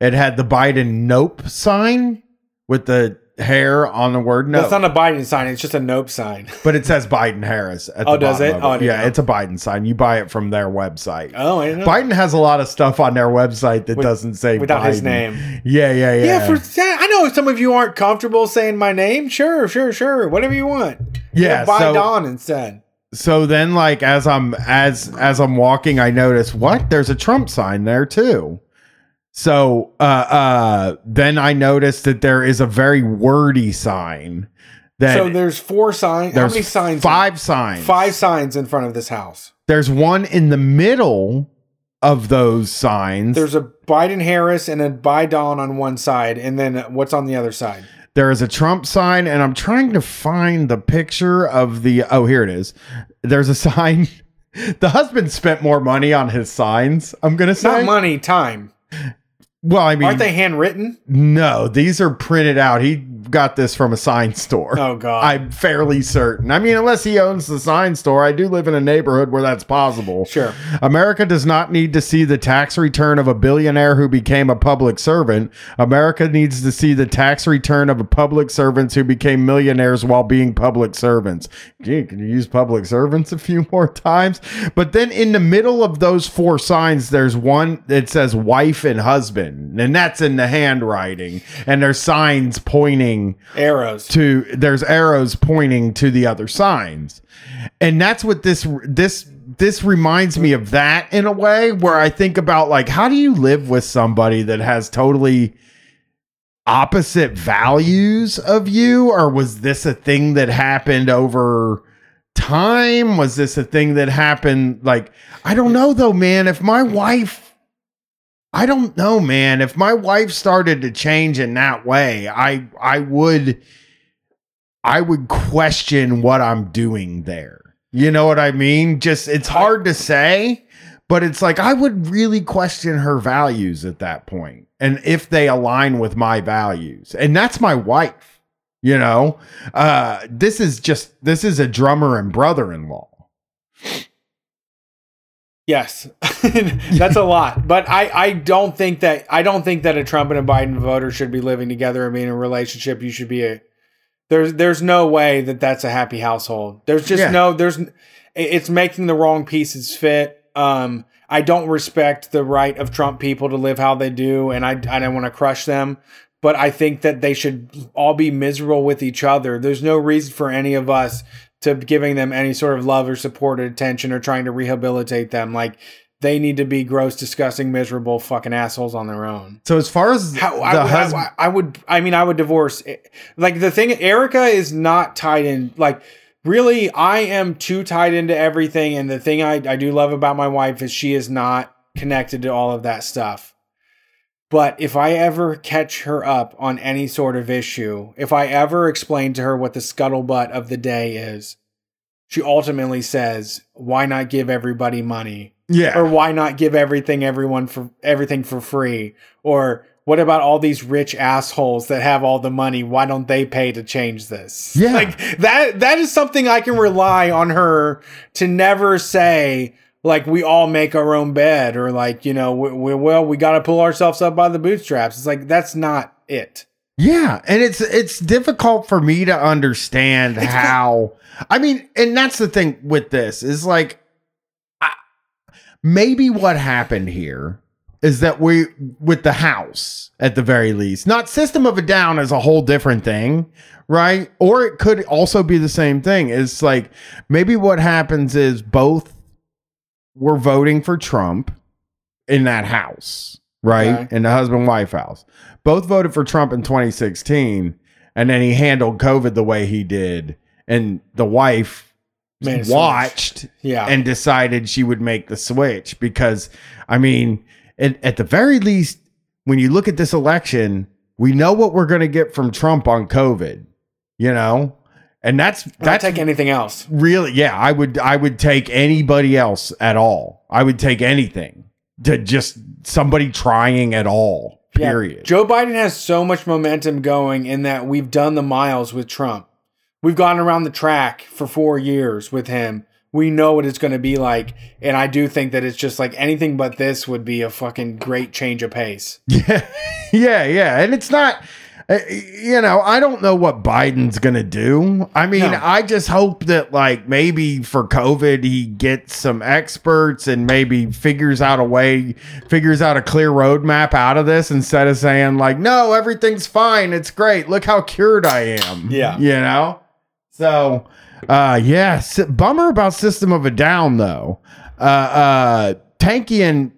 B: It had the Biden nope sign with the hair on the word no.
A: That's not a Biden sign. It's just a nope sign.
B: but it says Biden Harris. At
A: Oh,
B: the
A: does it? Oh, I didn't
B: yeah,
A: know.
B: it's a Biden sign. You buy it from their website.
A: Oh, I know.
B: Biden has a lot of stuff on their website that
A: With-
B: doesn't say
A: without his name.
B: Yeah, yeah, yeah.
A: Yeah, for I know some of you aren't comfortable saying my name. Sure, sure, sure. Whatever you want.
B: Yeah,
A: buy
B: so-
A: Don instead.
B: so then like as i'm as as i'm walking i notice what there's a trump sign there too so uh uh then i noticed that there is a very wordy sign that
A: So there's four signs. How many signs?
B: five signs
A: Five signs in front of this house.
B: there's one in the middle of those signs
A: There's a Biden Harris and a Biden on one side, and then what's on the other side?
B: there is a trump sign and i'm trying to find the picture of the oh here it is there's a sign the husband spent more money on his signs i'm gonna say
A: Not money, time.
B: Well i mean
A: Aren't they handwritten?
B: No, these are printed out. He got this from a sign store.
A: Oh God.
B: I'm fairly certain. I mean, unless he owns the sign store, I do live in a neighborhood where that's possible.
A: Sure.
B: America does not need to see the tax return of a billionaire who became a public servant. America needs to see the tax return of a public servants who became millionaires while being public servants. Gee, can you use public servants a few more times? But then in the middle of those four signs, there's one that says wife and husband, and that's in the handwriting. And there's signs pointing pointing
A: Arrows.
B: to there's arrows pointing to the other signs. And that's what this this this reminds me of that in a way where i think about like how do you live with somebody that has totally opposite values of you? Or was this a thing that happened over time? Was this a thing that happened like i don't know though man. If my wife i don't know man. If my wife started to change in that way i i would i would question what i'm doing there. You know what i mean? Just it's hard to say but it's like i would really question her values at that point and if they align with my values. And that's my wife you know? Uh this is just this is a drummer and brother-in-law
A: Yes, that's a lot. But I, I don't think that I don't think that a Trump and a Biden voter should be living together and being in a relationship. You should be a there's there's no way that that's a happy household. There's just
B: Yeah.
A: no there's it's making the wrong pieces fit. Um, I don't respect the right of Trump people to live how they do, and I I don't want to crush them. But I think that they should all be miserable with each other. There's no reason for any of us to giving them any sort of love or support or attention or trying to rehabilitate them. Like they need to be gross, disgusting, miserable fucking assholes on their own.
B: so as far as
A: How
B: the
A: I, would-
B: husband
A: I, I would, I mean, I would divorce. Eh, like the thing, Erica is not tied in. Like really, I am too tied into everything. And the thing I, I do love about my wife is she is not connected to all of that stuff. But if I ever catch her up on any sort of issue, if I ever explain to her what the scuttlebutt of the day is, she ultimately says, "Why not give everybody money?"
B: yeah
A: or why not give everything everyone for everything for free or what about all these rich assholes that have all the money why don't they pay to change this
B: Yeah.
A: like that that is something i can rely on her to never say like we all make our own bed or like you know we, we well we got to pull ourselves up by the bootstraps it's like that's not it
B: Yeah, and it's it's difficult for me to understand how. I mean, and that's the thing with this is like, I, maybe what happened here is that we with the house at the very least, not System of a Down is a whole different thing, right? Or it could also be the same thing. It's like maybe what happens is both were voting for Trump in that house, right?
A: Okay.
B: In the husband wife house. Both voted for Trump in 2016, and then he handled COVID the way he did. And the wife
A: Made
B: watched
A: yeah
B: and decided she would make the switch because, I mean, at, at the very least, when you look at this election, we know what we're going to get from Trump on COVID, you know? And that's that's
A: take anything else
B: really yeah i would i would take anybody else at all i would take anything to just somebody trying at all
A: Yeah.
B: period
A: Joe Biden has so much momentum going in that we've done the miles with Trump. We've gone around the track for four years with him. We know what it's going to be like. And I do think that it's just like anything but this would be a fucking great change of pace.
B: yeah yeah yeah and it's not you know i don't know what biden's gonna do. I mean
A: No.
B: i just hope that like maybe for covid he gets some experts and maybe figures out a way figures out a clear roadmap out of this instead of saying like no everything's fine. It's great. Look how cured i am.
A: Yeah.
B: you know? So uh yeah bummer about system of a down though. Uh uh tankian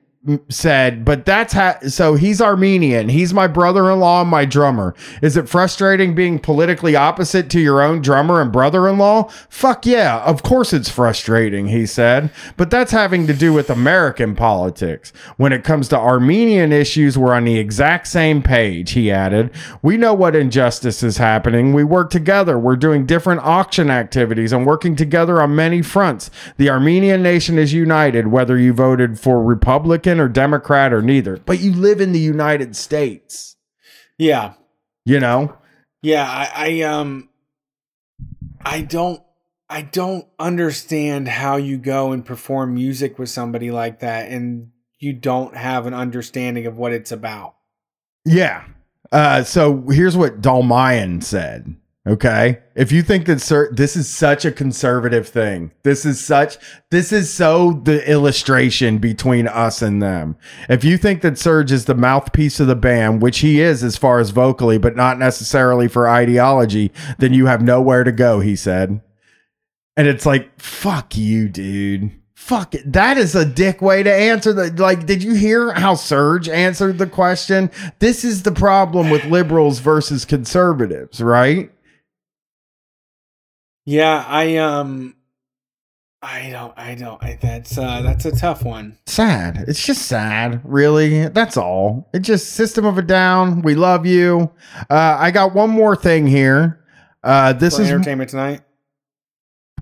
B: said but that's how so he's armenian. He's my brother-in-law and my drummer. Is it frustrating being politically opposite to your own drummer and brother-in-law? Fuck yeah of course it's frustrating he said. But that's having to do with american politics. When it comes to armenian issues we're on the exact same page he added. We know what injustice is happening. We work together. We're doing different auction activities and working together on many fronts. The armenian nation is united whether you voted for republican or democrat or neither but you live in the united states
A: Yeah.
B: you know
A: Yeah. I, I, um, I don't, I don't understand how you go and perform music with somebody like that and you don't have an understanding of what it's about.
B: Yeah. Uh, so here's what Dolmayan said. Okay. If you think that sir, this is such a conservative thing, this is such, this is so the illustration between us and them. If you think that Serj is the mouthpiece of the band, which he is as far as vocally, but not necessarily for ideology, then you have nowhere to go, he said. And it's like, fuck you, dude. Fuck it. That is a dick way to answer the like. Did you hear how Serj answered the question? This is the problem with liberals versus conservatives, right?
A: Yeah, I um I don't I don't I, that's uh that's a tough one.
B: Sad. It's just sad, really. That's all. It just System of a Down. We love you. Uh, I got one more thing here. Uh, this
A: For
B: is
A: entertainment tonight.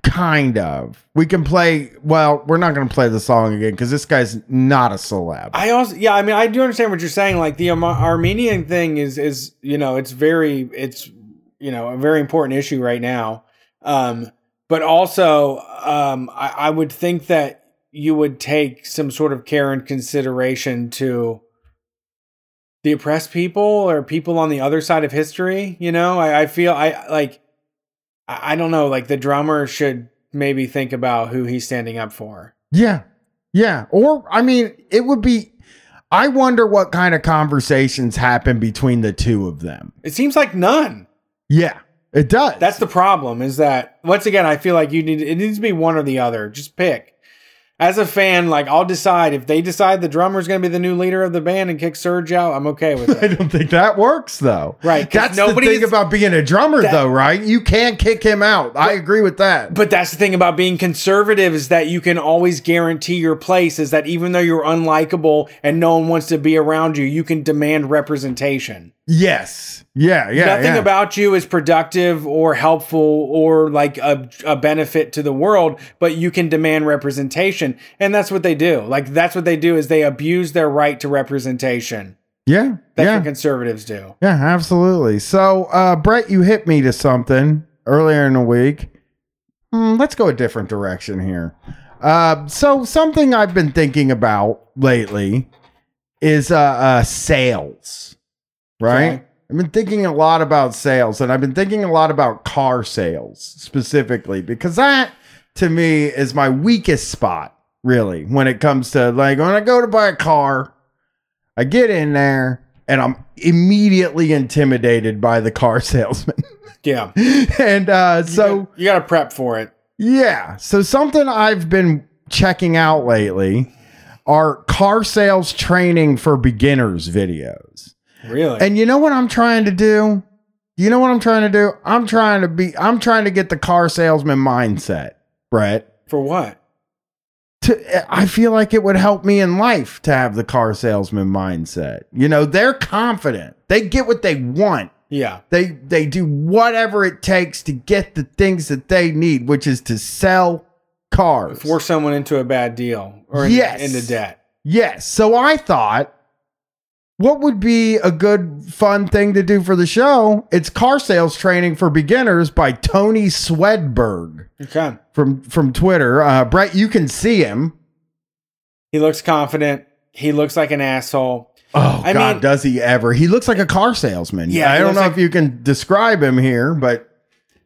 B: kind of. We can play. Well, we're not going to play the song again because this guy's not a celeb.
A: I also yeah, I mean I do understand what you're saying like the Ar- Armenian thing is is you know, it's very it's you know, a very important issue right now. Um but also um I, I would think that you would take some sort of care and consideration to the oppressed people or people on the other side of history. You know, I, I feel I like I, I don't know, like the drummer should maybe think about who he's standing up for.
B: Yeah. Yeah. Or, I mean, it would be. I wonder what kind of conversations happen between the two of them.
A: It seems like none.
B: Yeah, it does.
A: That's the problem. Is that once again, I feel like you need it needs to be one or the other. Just pick. As a fan, like I'll decide if they decide the drummer's going to be the new leader of the band and kick Serj out. I'm okay with it.
B: I don't think that works though.
A: Right?
B: That's the
A: nobody
B: thing about being a drummer
A: That-
B: though, right? You can't kick him out. I agree with that.
A: But that's the thing about being conservative is that you can always guarantee your place. Is that even though you're unlikable and no one wants to be around you, you can demand representation.
B: Yes. Yeah. Yeah.
A: Nothing
B: yeah.
A: about you is productive or helpful or like a, a benefit to the world, but you can demand representation. And that's what they do. Like, that's what they do is they abuse their right to representation.
B: Yeah.
A: That's
B: yeah.
A: what conservatives do.
B: Yeah, absolutely. So, uh, Brett, you hit me to something earlier in the week. Hmm, let's go a different direction here. Uh, so, something I've been thinking about lately is uh, uh, sales, right?
A: Okay.
B: I've been thinking a lot about sales, and I've been thinking a lot about car sales specifically because that, to me, is my weakest spot, really, when it comes to like when I go to buy a car. I get in there and I'm immediately intimidated by the car salesman.
A: Yeah.
B: and uh, so,
A: you got to prep for it.
B: yeah. So, something I've been checking out lately are car sales training for beginners videos.
A: Really?
B: And you know what I'm trying to do? You know what I'm trying to do? I'm trying to be, I'm trying to get the car salesman mindset, Brett.
A: for what?
B: to I feel like it would help me in life to have the car salesman mindset. You know, they're confident. They get what they want.
A: Yeah.
B: They they do whatever it takes to get the things that they need, which is to sell cars.
A: Force someone into a bad deal or in-
B: Yes.
A: into debt.
B: Yes. So I thought what would be a good fun thing to do for the show? It's car sales training for beginners by Tony Swedberg
A: Okay.
B: from from Twitter. Uh, Brett, you can see him.
A: He looks confident. He looks like an asshole.
B: Oh
A: I
B: God,
A: mean-
B: does he ever? He looks like a car salesman.
A: Yeah,
B: I don't know
A: like-
B: if you can describe him here, but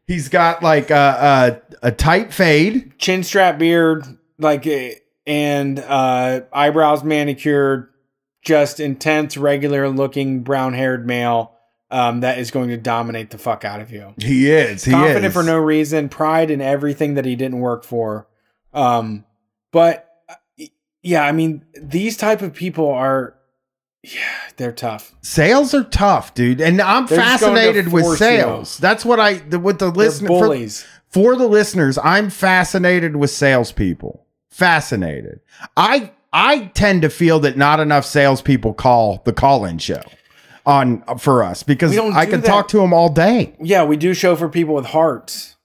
B: he's got like a a, a tight fade.
A: Chin strap beard, like, eh, and uh, eyebrows manicured, just intense, regular looking brown haired male um, that is going to dominate the fuck out of you.
B: He is. He
A: Confident
B: is.
A: for no reason, pride in everything that he didn't work for. Um, but uh, yeah, I mean, these type of people are, yeah, they're tough.
B: Sales are tough, dude, and I'm
A: They're just going to
B: fascinated with
A: force you.
B: sales. That's what I the, with the
A: They're
B: listener for,
A: bullies.
B: for the listeners. I'm fascinated with salespeople. Fascinated. I I tend to feel that not enough salespeople call the call-in show on for us because I can
A: that.
B: talk to them all day.
A: yeah, we do show for people with hearts.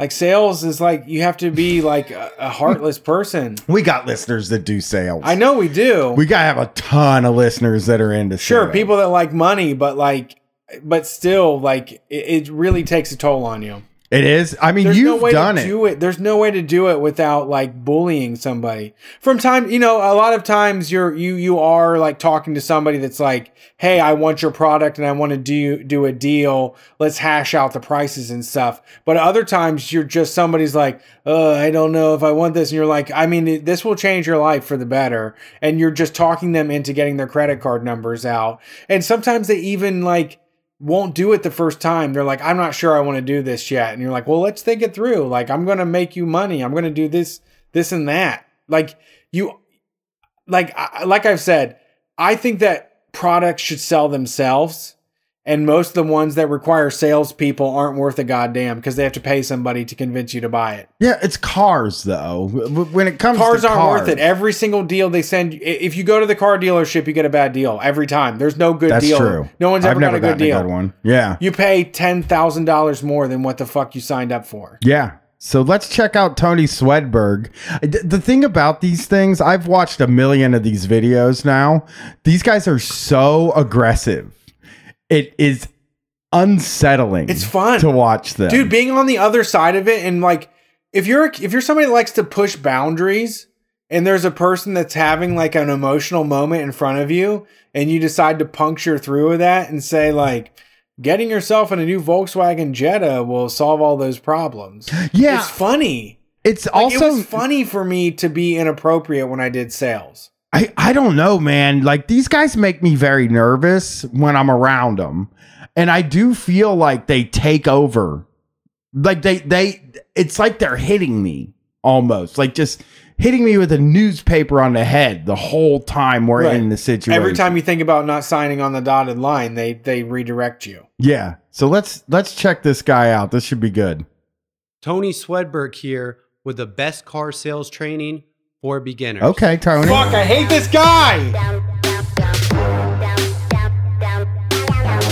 A: Like sales is like you have to be like a, a heartless person.
B: We got listeners that do sales.
A: I know we do.
B: We gotta have a ton of listeners that are into
A: sure,
B: sales.
A: people that like money, but like, but still, like it, it really takes a toll on you.
B: It is. I mean,
A: There's
B: you've
A: no way
B: done
A: to
B: it.
A: do it. There's no way to do it without like bullying somebody. From time, you know, a lot of times you're you you are like talking to somebody that's like, "Hey, I want your product and I want to do do a deal. Let's hash out the prices and stuff." But other times you're just somebody's like, "Uh, I don't know if I want this." And you're like, "I mean, this will change your life for the better." And you're just talking them into getting their credit card numbers out. And sometimes they even like won't do it the first time. They're like, I'm not sure I want to do this yet. And you're like, well, let's think it through. Like, I'm going to make you money. I'm going to do this, this, and that. Like, you, like, like I've said, I think that products should sell themselves. And most of the ones that require salespeople aren't worth a goddamn because they have to pay somebody to convince you to buy it.
B: Yeah, it's cars though. When it comes
A: Cars aren't
B: cars,
A: worth it. Every single deal they send, if you go to the car dealership, you get a bad deal every time. There's no good
B: That's
A: deal.
B: true.
A: No one's ever got a good deal.
B: a good one. Yeah.
A: You pay ten thousand dollars more than what the fuck you signed up for.
B: Yeah. So let's check out Tony Swedberg. The thing about these things, I've watched a million of these videos now. These guys are so aggressive. It is unsettling.
A: It's fun.
B: to watch them.
A: Dude, being on the other side of it and like if you're if you're somebody that likes to push boundaries and there's a person that's having like an emotional moment in front of you and you decide to puncture through with that and say like getting yourself in a new Volkswagen Jetta will solve all those problems.
B: Yeah.
A: It's funny.
B: it's
A: Like,
B: also
A: it was funny for me to be inappropriate when I did sales.
B: I, I don't know, man. Like these guys make me very nervous when I'm around them. And I do feel like they take over. Like they they it's like they're hitting me almost. Like just hitting me with a newspaper on the head the whole time we're
A: Right.
B: in the situation.
A: Every time you think about not signing on the dotted line, they they redirect you.
B: Yeah. So let's let's check this guy out. This should be good.
D: Tony Swedberg here with the best car sales training for beginners.
B: Okay, Tony.
A: Fuck, I hate this guy.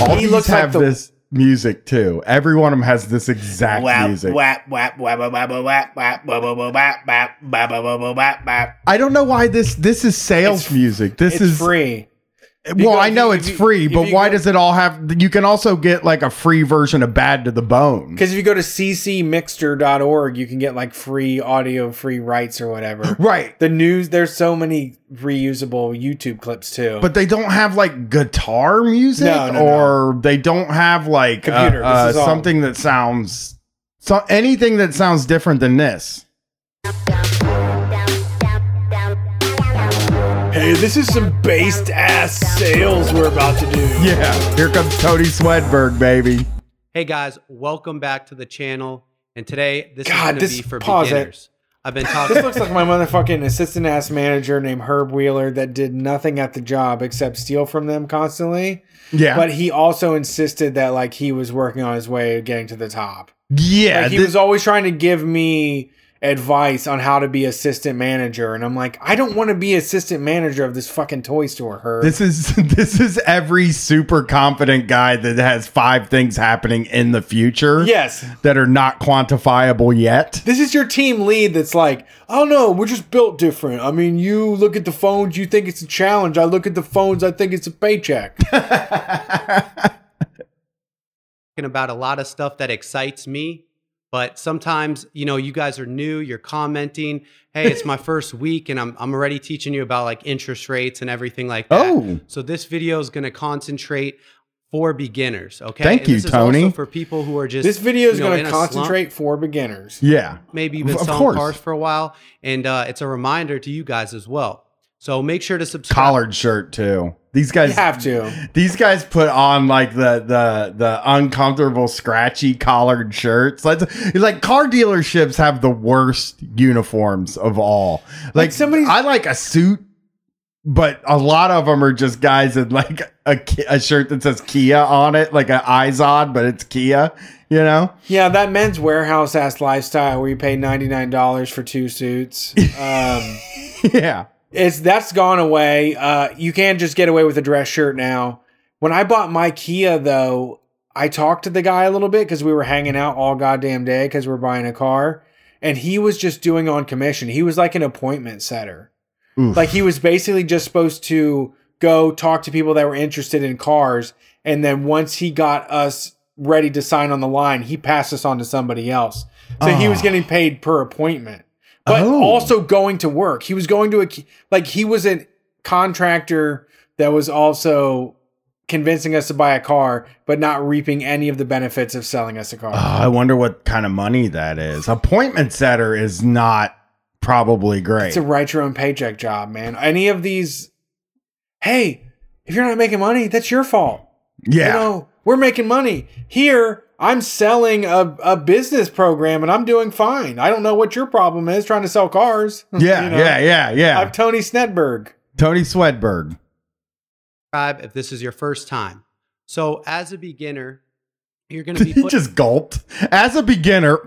B: All
A: He
B: these
A: looks like
B: have
A: the-
B: this music too. Every one of them has this exact music. I don't know why this this is sales
A: It's-
B: music. This
A: It's
B: is
A: free.
B: Well, I know
A: you-
B: it's
A: you-
B: free, but why
A: go-
B: does it all have? You can also get like a free version of Bad to the Bone.
A: Because if you go to ccmixter.org, you can get like free audio, free rights or whatever.
B: Right.
A: The news, there's so many reusable YouTube clips too.
B: But they don't have like guitar music,
A: No, no, no.
B: or they don't have like uh,
A: Computer, this
B: uh, something that sounds so anything that sounds different than this.
A: Hey, this is some based ass sales we're about to do.
B: Yeah, here comes Tony Swedberg, baby.
D: Hey guys, welcome back to the channel. And today this
A: God,
D: is going to
A: this-
D: be for
A: pause it.
D: I've been talking.
A: This looks like my motherfucking assistant ass manager named Herb Wheeler that did nothing at the job except steal from them constantly.
B: Yeah,
A: But he also insisted that like he was working on his way to getting to the top.
B: yeah,
A: Like he
B: thi-
A: was always trying to give me advice on how to be assistant manager, and I'm like, I don't want to be assistant manager of this fucking toy store. her
B: This is this is every super confident guy that has five things happening in the future.
A: yes.
B: that are not quantifiable yet.
A: This is your team lead that's like, oh no, we're just built different. I mean, you look at the phones, you think it's a challenge. I look at the phones, I think it's a paycheck.
D: about a lot of stuff that excites me. But sometimes, you know, you guys are new, you're commenting, hey, it's my first week and I'm, I'm already teaching you about like interest rates and everything like that.
B: Oh.
D: So this video is going to concentrate for beginners. Okay.
B: Thank
D: And
B: you,
D: this is
B: Tony.
D: also for people who are just
A: this video is
D: you know,
A: going to concentrate for beginners.
B: Yeah.
D: Maybe you've been
B: Of
D: selling
B: course.
D: cars for a while. And uh, it's a reminder to you guys as well. So make sure to subscribe.
B: Collared shirt too. These
A: You
B: guys
A: have to.
B: these guys put on like the the the uncomfortable scratchy collared shirts. Like, like car dealerships have the worst uniforms of all. Like,
A: somebody,
B: I like a suit, but a lot of them are just guys in like a, a shirt that says Kia on it, like an Izod, but it's Kia. You know?
A: Yeah, that men's Wearhouse ass lifestyle where you pay ninety nine dollars for two suits. Um,
B: yeah.
A: It's that's gone away. Uh, you can't just get away with a dress shirt now. When I bought my Kia, though, I talked to the guy a little bit because we were hanging out all goddamn day because we're buying a car, and he was just doing on commission. He was like an appointment setter.
B: Oof.
A: Like he was basically just supposed to go talk to people that were interested in cars, and then once he got us ready to sign on the line, he passed us on to somebody else. So he was
B: Oh.
A: getting paid per appointment, but
B: Oh.
A: also going to work. He was going to a like he was a contractor that was also convincing us to buy a car, but not reaping any of the benefits of selling us a car.
B: Oh, I wonder what kind of money that is. Appointment setter is not probably great.
A: It's a write your own paycheck job, man. Any of these, hey, if you're not making money, that's your fault.
B: yeah.
A: You know, we're making money. Here, I'm selling a, a business program and I'm doing fine. I don't know what your problem is trying to sell cars.
B: yeah,
A: You know?
B: yeah, yeah, yeah.
A: I'm Tony Snedberg.
B: Tony Swedberg.
D: subscribe if this is your first time. So, as a beginner, you're going to be
B: he
D: put,
B: just gulped. As a beginner,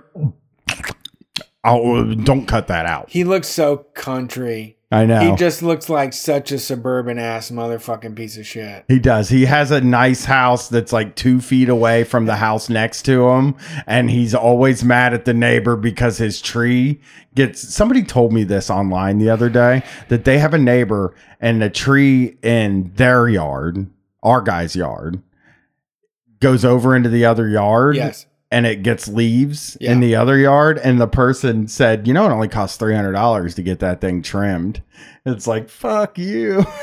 B: oh, don't cut that out.
A: He looks so country.
B: I know.
A: He just looks like such a suburban ass motherfucking piece of shit.
B: He does. He has a nice house that's like two feet away from the house next to him. And he's always mad at the neighbor because his tree gets. Somebody told me this online the other day that they have a neighbor and the tree in their yard, our guy's yard, goes over into the other yard.
A: Yes.
B: And it gets leaves
A: Yeah.
B: in the other yard. And the person said, you know, it only costs $300 to get that thing trimmed. It's like, fuck you.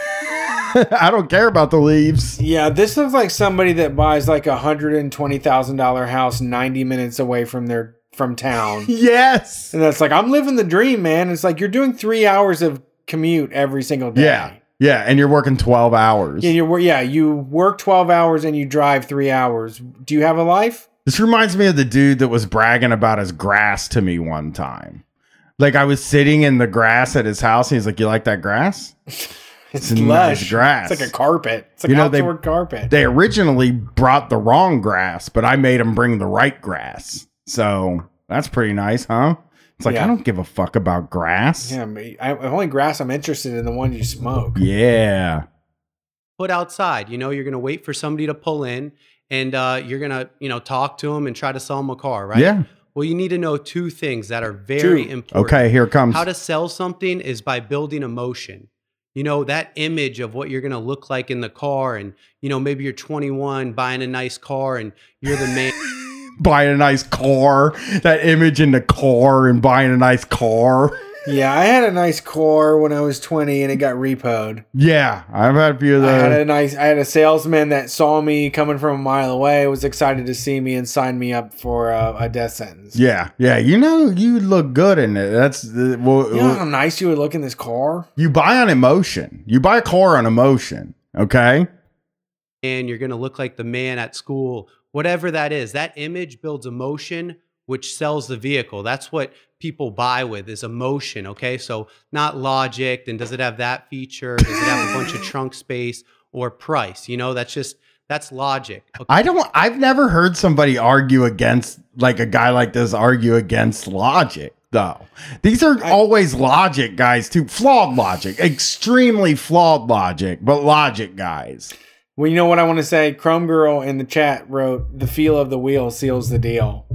B: I don't care about the leaves.
A: Yeah, this looks like somebody that buys like a hundred and twenty thousand dollar house ninety minutes away from their from town.
B: Yes.
A: And that's like, I'm living the dream, man. It's like you're doing three hours of commute every single day.
B: Yeah. Yeah. And you're working 12 hours.
A: Yeah, you yeah, you work 12 hours and you drive three hours. Do you have a life?
B: This reminds me of the dude that was bragging about his grass to me one time. Like I was sitting in the grass at his house and he's like, You like that grass?
A: It's,
B: a nice grass.
A: It's like a carpet. It's like
B: You know,
A: an
B: they-
A: outdoor carpet.
B: They originally brought the wrong grass, but I made him bring the right grass. So that's pretty nice, huh? It's like,
A: Yeah.
B: I don't give a fuck about grass.
A: yeah, me- I, only grass I'm interested in the one you smoke.
B: Yeah.
D: put outside. You know, you're going to wait for somebody to pull in and uh, you're to, you know, talk to them and try to sell them a car, right?
B: Yeah.
D: Well, you need to know two things that are very
A: Two.
D: important.
B: Okay, here comes.
D: How to sell something is by building emotion. You know, that image of what you're going to look like in the car. And, you know, maybe you're 21 buying a nice car and you're the man.
B: buying a nice car, that image in the car and buying a nice car.
A: Yeah, I had a nice core when I was 20 and it got repoed.
B: Yeah, I've had a few of
A: I had a nice I had a salesman that saw me coming from a mile away, was excited to see me and signed me up for a, a death sentence.
B: Yeah, yeah, you know, you look good in it. That's the well,
A: You know how nice you would look in this car?
B: you buy on emotion. You buy a car on emotion. Okay.
D: and you're going to look like the man at school, whatever that is. That image builds emotion, which sells the vehicle. That's what people buy with is emotion. Okay. So not logic. Then does it have that feature? Does it have a bunch of trunk space or price? You know, that's just, that's logic. Okay.
B: I don't. I've never heard somebody argue against like a guy like this argue against logic. Though these are always logic guys too. Flawed logic, extremely flawed logic, but logic guys.
A: Well, you know what I want to say? Chrome Girl in the chat wrote, "The feel of the wheel seals the deal."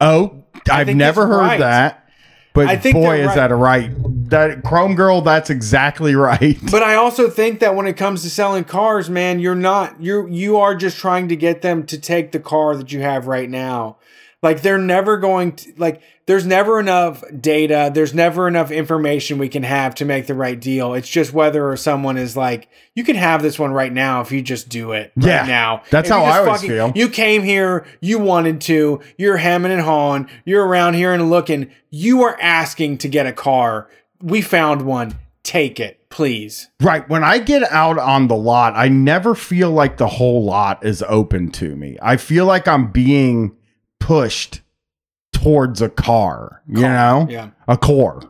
B: Oh, I've never heard
A: right.
B: that. But
A: I think
B: boy, is
A: right.
B: that a right? That Chrome Girl, that's exactly right.
A: But I also think that when it comes to selling cars, man, you're not you're you are just trying to get them to take the car that you have right now. Like they're never going to like there's never enough data, there's never enough information we can have to make the right deal. It's just whether someone is like, you can have this one right now if you just do it right
B: Yeah,
A: now.
B: that's
A: If
B: how I always feel.
A: You came here, you wanted to, you're hemming and hawing, you're around here and looking, you are asking to get a car. We found one. Take it, please.
B: Right. When I get out on the lot, I never feel like the whole lot is open to me. I feel like I'm being pushed towards a car, you know?
A: Yeah.
B: A core.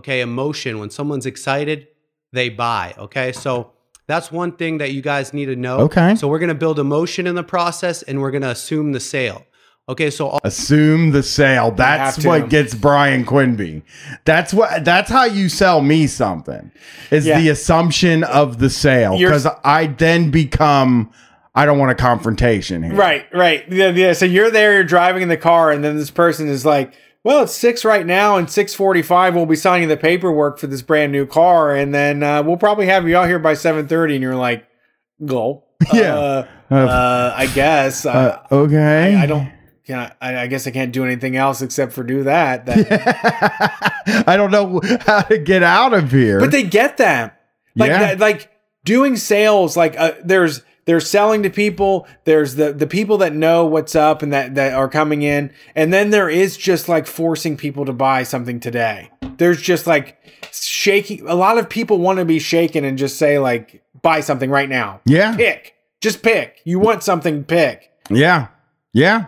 D: okay emotion when someone's excited they buy okay so that's one thing that you guys need to know
B: Okay.
D: so we're going to build emotion in the process and we're going to assume the sale okay so all
B: Assume the sale. That's what gets Brian Quinby. That's what that's how you sell me something. Is
A: Yeah.
B: the assumption of the sale. Because I then become I don't want a confrontation here.
A: Right, right. Yeah, yeah. So you're there, you're driving in the car, and then this person is like, "Well, it's six right now, and six forty-five. We'll be signing the paperwork for this brand new car, and then uh, we'll probably have you out here by seven thirty." And you're like, go,
B: Yeah.
A: Uh,
B: Uh,
A: I guess. Uh,
B: Uh, okay.
A: I, I don't. Can I, I I guess I can't do anything else except for do that. that
B: I don't know how to get out of here.
A: but they get that. Like
B: Yeah.
A: that, like doing sales. Like uh, there's there's selling to people. There's the the people that know what's up and that that are coming in, and then there is just like forcing people to buy something today. There's just like shaking. A lot of people want to be shaken and just say like buy something right now.
B: yeah.
A: Pick. Just pick. You want something, pick.
B: Yeah. Yeah.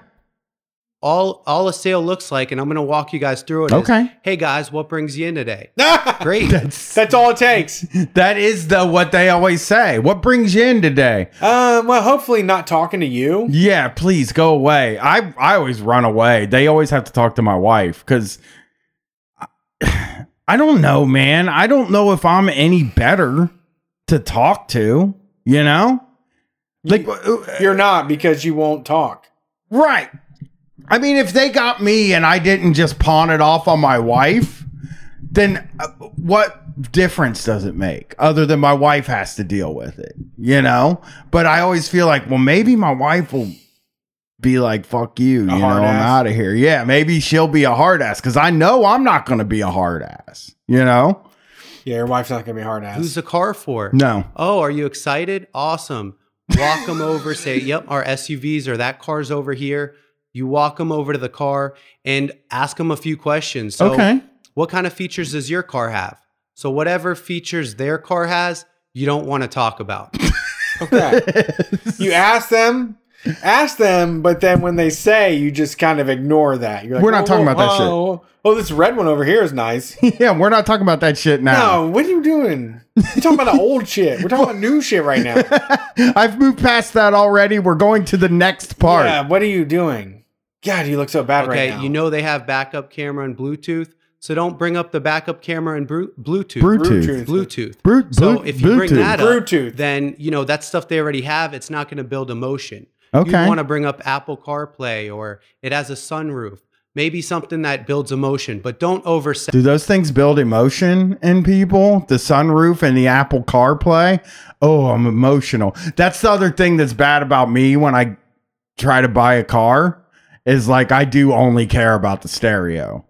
D: All all a sale looks like, and I'm going to walk you guys through it.
B: Okay.
D: hey guys, what brings you in today? Great.
A: That's all it takes.
B: That is the what they always say. What brings you in today?
A: Um, well, hopefully not talking to you.
B: Yeah, please go away. I I always run away. They always have to talk to my wife because I don't know, man. I don't know if I'm any better to talk to. You know, like uh,
A: You're not because you won't talk.
B: right. I mean, if they got me and I didn't just pawn it off on my wife, then uh, what difference does it make other than my wife has to deal with it, you know? But I always feel like, well, maybe my wife will be like, fuck you, you know,
A: hard
B: I'm out of here. Yeah, maybe she'll be a hard ass because I know I'm not going to be a hard ass, you know?
A: Yeah, your wife's not gonna be a hard ass.
D: Who's the car for?
B: No.
D: Oh, are you excited? Awesome. Walk them over, say, yep, our SUVs or that car's over here. You walk them over to the car and ask them a few questions. So,
B: Okay.
D: what kind of features does your car have? So, whatever features their car has, you don't want to talk about.
A: okay. you ask them, ask them, but then when they say, you just kind of ignore that. You're like,
B: We're not talking about that shit.
A: oh, Oh, this red one over here is nice.
B: yeah, we're not talking about that shit now.
A: No, what are you doing? You're talking about the old shit. We're talking about new shit right now.
B: I've moved past that already. We're going to the next part.
A: Yeah, what are you doing? God, you look so bad
D: Okay,
A: right now.
D: Okay, you know they have backup camera and Bluetooth. So, don't bring up the backup camera and bru- Bluetooth.
B: Bluetooth.
D: Bluetooth. So if you bring that up,
A: Bluetooth.
D: then you know that stuff they already have. It's not going to build emotion.
B: Okay.
D: You want to bring up Apple CarPlay or it has a sunroof. Maybe something that builds emotion, but don't oversell.
B: Do those things build emotion in people? The sunroof and the Apple CarPlay? Oh, I'm emotional. That's the other thing that's bad about me when I try to buy a car is like I do only care about the stereo.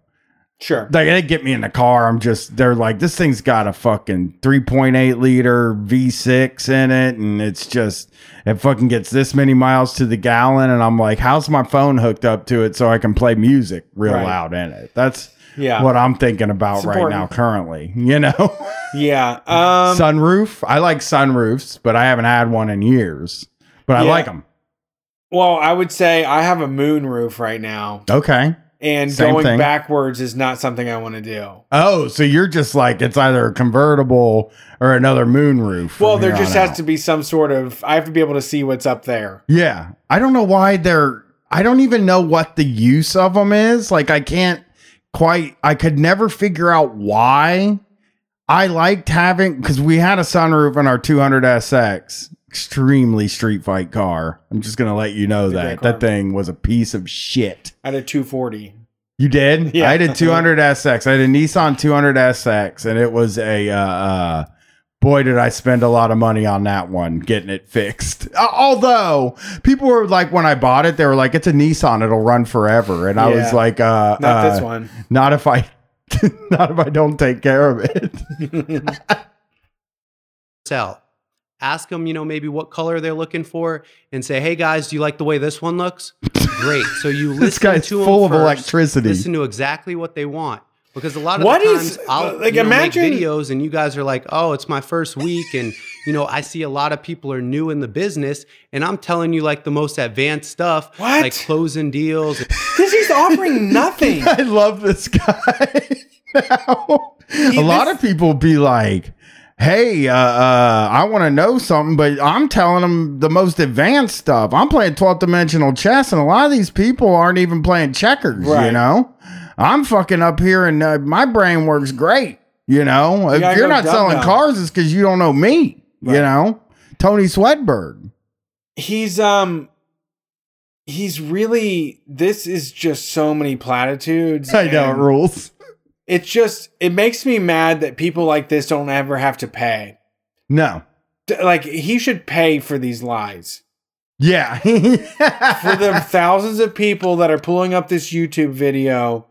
A: Sure.
B: Like they get me in the car, I'm just they're like this thing's got a fucking 3.8 liter V6 in it and it's just it fucking gets this many miles to the gallon and I'm like how's my phone hooked up to it so I can play music real
A: Right.
B: loud in it. That's
A: Yeah.
B: what I'm thinking about
A: It's
B: right
A: important.
B: now currently, you know.
A: Yeah. Um,
B: Sunroof, I like sunroofs, but I haven't had one in years. But I
A: Yeah.
B: like them.
A: Well, I would say I have a moon roof right now,
B: Okay.
A: and
B: Same
A: going
B: thing.
A: backwards is not something I want to do.
B: Oh, so you're just like it's either a convertible or another moonroof. from
A: Well, there just has
B: out.
A: to be some sort of. I have to be able to see what's up there.
B: Yeah. I don't know why they're I don't even know what the use of them is. Like I can't quite I could never figure out why I liked having cuz we had a sunroof in our 200SX. Extremely street fight car. I'm just going to let you know
A: It's
B: that
A: car.
B: that thing was a piece of shit.
A: I had a 240.
B: You did?
A: Yeah.
B: I did 200SX. I had a Nissan 200SX and it was a uh, uh boy did I spend a lot of money on that one getting it fixed. Uh, although people were like when I bought it they were like it's a Nissan it'll run forever and I was like uh
A: Not
B: uh,
A: this one.
B: Not if I not if I don't take care of it.
D: sell. Ask them, you know, maybe what color they're looking for, and say, "Hey guys, do you like the way this one looks?" Great. So you listen
B: this guy's
D: to
B: full of
D: first,
B: electricity.
D: Listen to exactly what they want, because a lot of
A: What
D: the
A: is-
D: I'll
A: like,
D: you know,
A: imagine-
D: videos, and you guys are like, "Oh, it's my first week," and you know, I see a lot of people are new in the business, and I'm telling you like the most advanced stuff,
A: What?
D: like closing deals.
A: Because he's offering nothing.
B: I love this guy. a lot of people be like, "Hey, uh, uh, I want to know something," but I'm telling them the most advanced stuff. I'm playing 12th dimensional chess, and a lot of these people aren't even playing checkers. You know, I'm fucking up here, and uh, my brain works great. You know, if
A: gotta
B: you're not selling cars, it's because you don't know me. You know, Tony Swedberg.
A: he's um he's really this is just so many platitudes
B: I know rules.
A: It's just it makes me mad that people like this don't ever have to pay
B: No,
A: Like he should pay for these lies.
B: Yeah.
A: For the thousands of people that are pulling up this YouTube video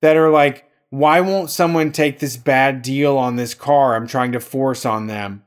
A: that are like, why won't someone take this bad deal on this car I'm trying to force on them?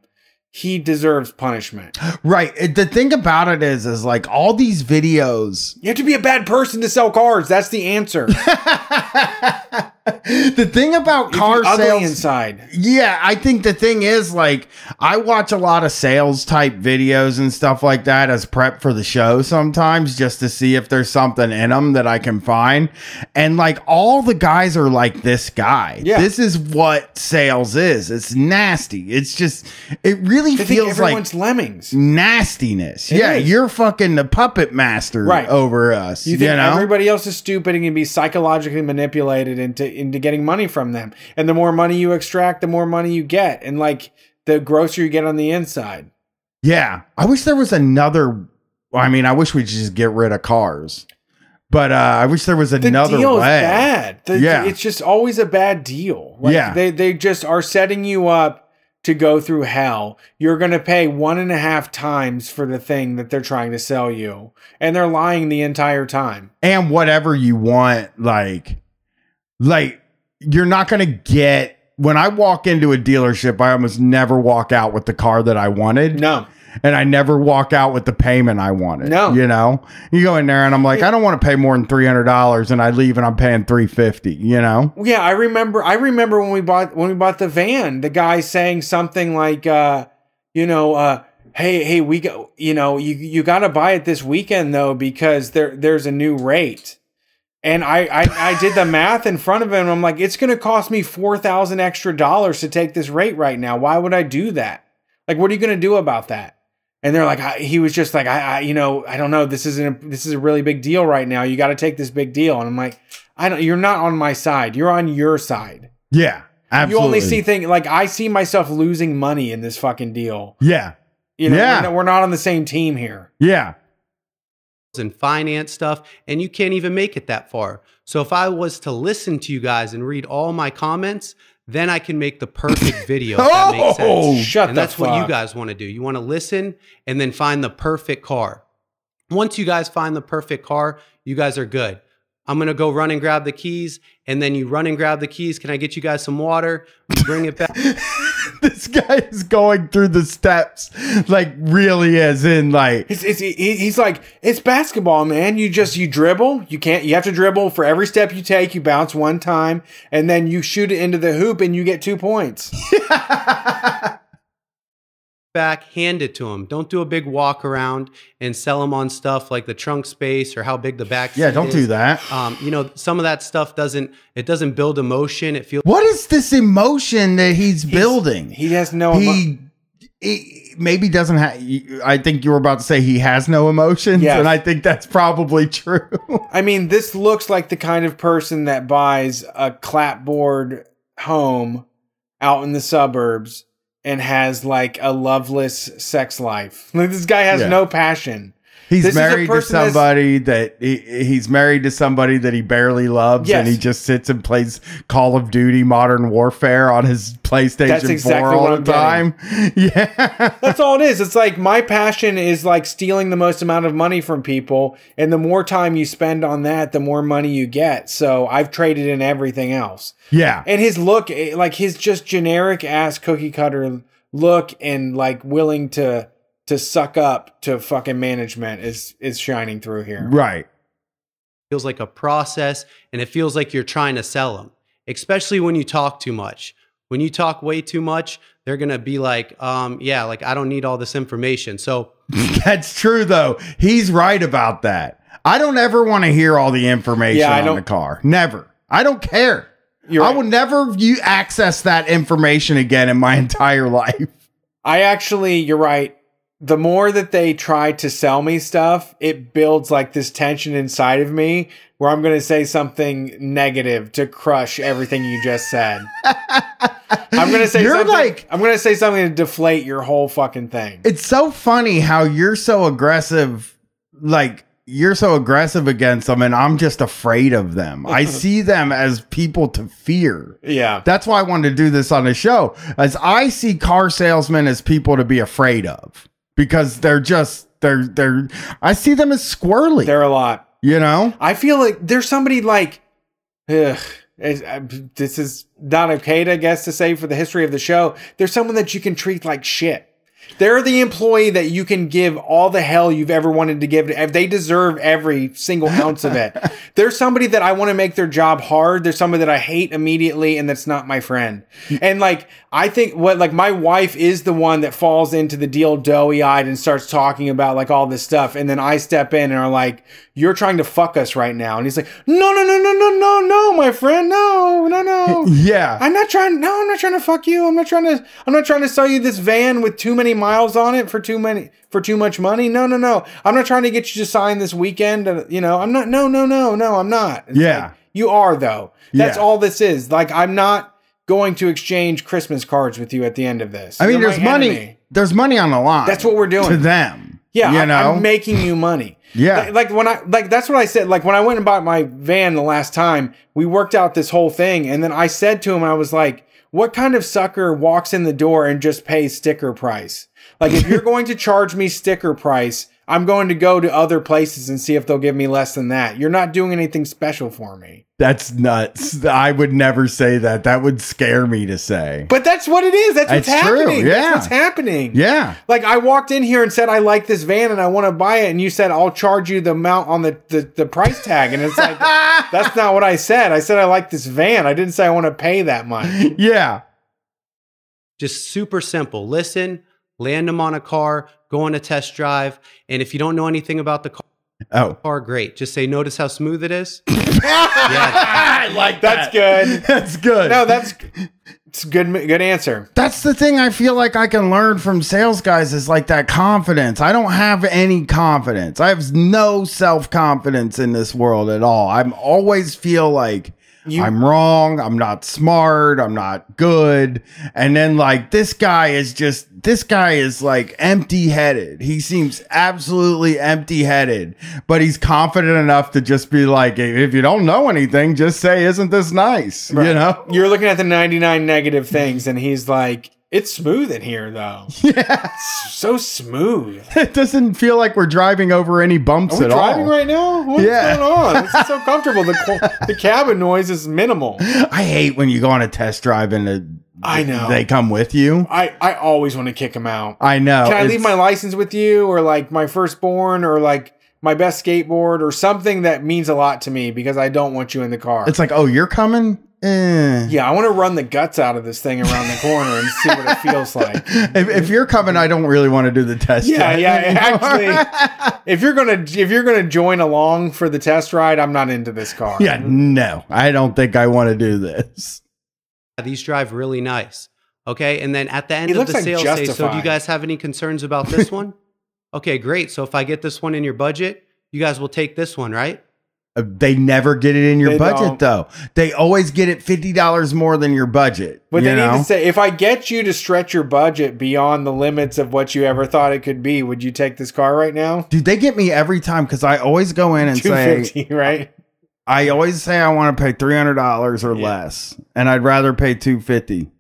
A: He deserves punishment.
B: right. Uh, the thing about it is, is like all these videos.
A: You have to be a bad person to sell cars. That's the answer.
B: the thing about car
A: If you're ugly
B: sales
A: inside.
B: Yeah, I think the thing is like I watch a lot of sales type videos and stuff like that as prep for the show sometimes just to see if there's something in them that I can find. And like all the guys are like this guy.
A: Yeah.
B: This is what sales is. It's nasty. It's just it really
A: think
B: feels like
A: everyone's lemmings.
B: nastiness.
A: It
B: yeah,
A: is.
B: you're fucking the puppet master
A: Right.
B: over us.
A: You
B: You, know?
A: everybody else is stupid and can be psychologically manipulated into into getting money from them. And the more money you extract, the more money you get. And like the grosser you get on the inside.
B: Yeah. I wish there was another. I mean, I wish we just get rid of cars. But uh, I wish there was
A: The
B: another
A: deal
B: way.
A: is bad. The-
B: Yeah.
A: It's just always a bad deal. Like,
B: Yeah.
A: They they just are setting you up to go through hell. You're gonna pay one and a half times for the thing that they're trying to sell you. And they're lying the entire time.
B: And whatever you want, like, like you're not gonna get. When I walk into a dealership, I almost never walk out with the car that I wanted.
A: No.
B: and I never walk out with the payment I wanted.
A: No.
B: you know, you go in there and I'm like, I don't want to pay more than three hundred dollars, and I leave and I'm paying three fifty. You know,
A: Yeah, I remember. I remember when we bought when we bought the van. The guy saying something like, uh, you know, uh, hey, hey, we go, you know, you you got to buy it this weekend though because there there's a new rate. And I, I I did the math in front of him. I'm like, it's going to cost me four thousand extra dollars to take this rate right now. Why would I do that? Like, what are you going to do about that? And they're like, I, he was just like, I, I, you know, I don't know. This isn't. A, this is a really big deal right now. You got to take this big deal. And I'm like, I don't. You're not on my side. You're on your side.
B: yeah, absolutely.
A: You only see things like I see myself losing money in this fucking deal.
B: yeah,
A: You know,
B: Yeah.
A: we're, not, we're not on the same team here.
B: yeah,
D: and finance stuff, and you can't even make it that far. So if I was to listen to you guys and read all my comments, then I can make the perfect video. if that makes
B: Oh,
D: sense.
A: shut
D: and that's what you guys want to do. You want to listen and then find the perfect car. Once you guys find the perfect car, you guys are good. I'm gonna go run and grab the keys, and then you run and grab the keys. Can I get you guys some water? Bring it back.
B: this guy is going through the steps like really is in like
A: It's, it's, he- he's like, it's basketball, man. You just you dribble. You can't. You have to dribble for every step you take. You bounce one time, and then you shoot it into the hoop, and you get two points.
D: back, hand it to them. Don't do a big walk around and sell them on stuff like the trunk space or how big the back.
B: yeah don't
D: is.
B: do that
D: Um, you know, some of that stuff doesn't it doesn't build emotion. It feels
B: what is this emotion that he's, building
A: He has no. emo-
B: he, he maybe doesn't have i think you were about to say he has no emotions
A: Yes.
B: and i think that's probably true
A: I mean, this looks like the kind of person that buys a clapboard home out in the suburbs and has like a loveless sex life. Like this guy has
B: Yeah.
A: no passion.
B: He's
A: This
B: married to somebody that he, he's married to somebody that he barely loves
A: Yes.
B: and he just sits and plays call of duty modern warfare on his playstation
A: That's
B: 4 all
A: what
B: the
A: I'm
B: time yeah
A: That's all it is. It's like my passion is like stealing the most amount of money from people, and the more time you spend on that, the more money you get. So I've traded in everything else.
B: yeah
A: And his look, eh, like his just generic ass cookie cutter look, and like willing to to suck up to fucking management is is shining through here.
B: right
D: feels like a process and it feels like you're trying to sell them. Especially when you talk too much. When you talk way too much, they're gonna be like, um, yeah, like I don't need all this information. So
B: That's true though. He's right about that. I don't ever want to hear all the information
A: Yeah,
B: on
A: don't-
B: the car. Never. I don't care.
A: You're
B: I will never you access that information again in my entire life.
A: I actually, you're right. The more that they try to sell me stuff, it builds like this tension inside of me where I'm going to say something negative to crush everything you just said. I'm going to say
B: You're
A: something,
B: like
A: I'm going to say something to deflate your whole fucking thing.
B: it's so funny how you're so aggressive like you're so aggressive against them, and I'm just afraid of them. I see them as people to fear.
A: Yeah.
B: That's why I wanted to do this on the show, as I see car salesmen as people to be afraid of because they're just they're they're. I see them as squirrely.
A: They're a lot.
B: you know,
A: I feel like there's somebody like, ugh, uh, this is not okay to I guess to say for the history of the show. There's someone that you can treat like shit. They're the employee that you can give all the hell you've ever wanted to give. They deserve every single ounce of it. There's somebody that I want to make their job hard. There's somebody that I hate immediately, and that's not my friend. And like, I think what like my wife is the one that falls into the deal doughy eyed and starts talking about like all this stuff, and then I step in and are like, "You're trying to fuck us right now," and he's like, "No, no, no, no, no, no, no, my friend, no, no, no."
B: yeah,
A: I'm not trying. No, I'm not trying to fuck you. I'm not trying to. I'm not trying to sell you this van with too many miles on it for too many for too much money. No, no, no. I'm not trying to get you to sign this weekend. uh, You know, I'm not. No, no, no, no. I'm not. It's
B: Yeah.
A: like, you are though. That's
B: Yeah.
A: all this is. Like, I'm not going to exchange Christmas cards with you at the end of this.
B: I mean,
A: You're
B: there's money.
A: enemy.
B: There's money on the line.
A: That's what we're doing.
B: to them.
A: Yeah,
B: you
A: I,
B: know,
A: I'm making you money.
B: Yeah.
A: like, like when I like that's what I said. Like when I went and bought my van the last time, we worked out this whole thing, and then I said to him, I was like, "What kind of sucker walks in the door and just pays sticker price? Like if you're going to charge me sticker price." I'm going to go to other places and see if they'll give me less than that. You're not doing anything special for me.
B: that's nuts. I would never say that. That would scare me to say.
A: But that's what it is. That's what's
B: It's true,
A: happening.
B: yeah.
A: That's what's happening.
B: Yeah.
A: Like I walked in here and said I like this van and I want to buy it, and you said I'll charge you the amount on the, the, the price tag, and it's like that's not what I said. I said I like this van. I didn't say I want to pay that much.
B: Yeah.
D: Just super simple. Listen, land them on a car, go on a test drive, and if you don't know anything about the car,
B: Oh.
D: great. Just say, "Notice how smooth it is."
B: I like that.
A: That's good.
B: That's good.
A: No, that's it's good good answer.
B: That's the thing I feel like I can learn from sales guys is like that confidence. I don't have any confidence. I have no self confidence in this world at all. I'm always feel like
A: You-
B: I'm wrong. I'm not smart. I'm not good. And then like this guy is just this guy is like empty headed. He seems absolutely empty headed, but he's confident enough to just be like, if you don't know anything, just say, "Isn't this nice?" You know.
A: You're looking at the 99 negative things, and he's like, "It's smooth in here, though.
B: Yeah.
A: It's so smooth."
B: It doesn't feel like we're driving over any bumps
A: Are we
B: at
A: driving
B: all.
A: right now? What's
B: Yeah.
A: going on? This is so comfortable. The the cabin noise is minimal.
B: I hate when you go on a test drive and the,
A: I know.
B: they come with you.
A: I, I always want to kick them out.
B: I know.
A: Can I leave my license with you or like my firstborn or like my best skateboard or something that means a lot to me because I don't want you in the car.
B: It's like, oh, you're coming. Eh.
A: yeah, I want to run the guts out of this thing around the corner and see what it feels like.
B: If, if you're coming, I don't really want to do the test.
A: Yeah,
B: drive
A: yeah.
B: anymore.
A: Actually, if you're gonna if you're gonna join along for the test ride, I'm not into this car.
B: yeah, no, I don't think I want to do this.
D: These drive really nice. Okay. And then at the end
A: It
D: of the
A: like
D: sale, say, So, do you guys have any concerns about this one? Okay, great. So, if I get this one in your budget, you guys will take this one, right?
B: Uh, They never get it in your
A: They
B: budget,
A: don't.
B: though. They always get it fifty dollars more than your budget.
A: But
B: you
A: they
B: know?
A: need to say if I get you to stretch your budget beyond the limits of what you ever thought it could be, would you take this car right now?
B: Dude, they get me every time because I always go in and say,
A: right?
B: I always say I want to pay three hundred dollars or
A: Yeah.
B: less, and I'd rather pay two fifty.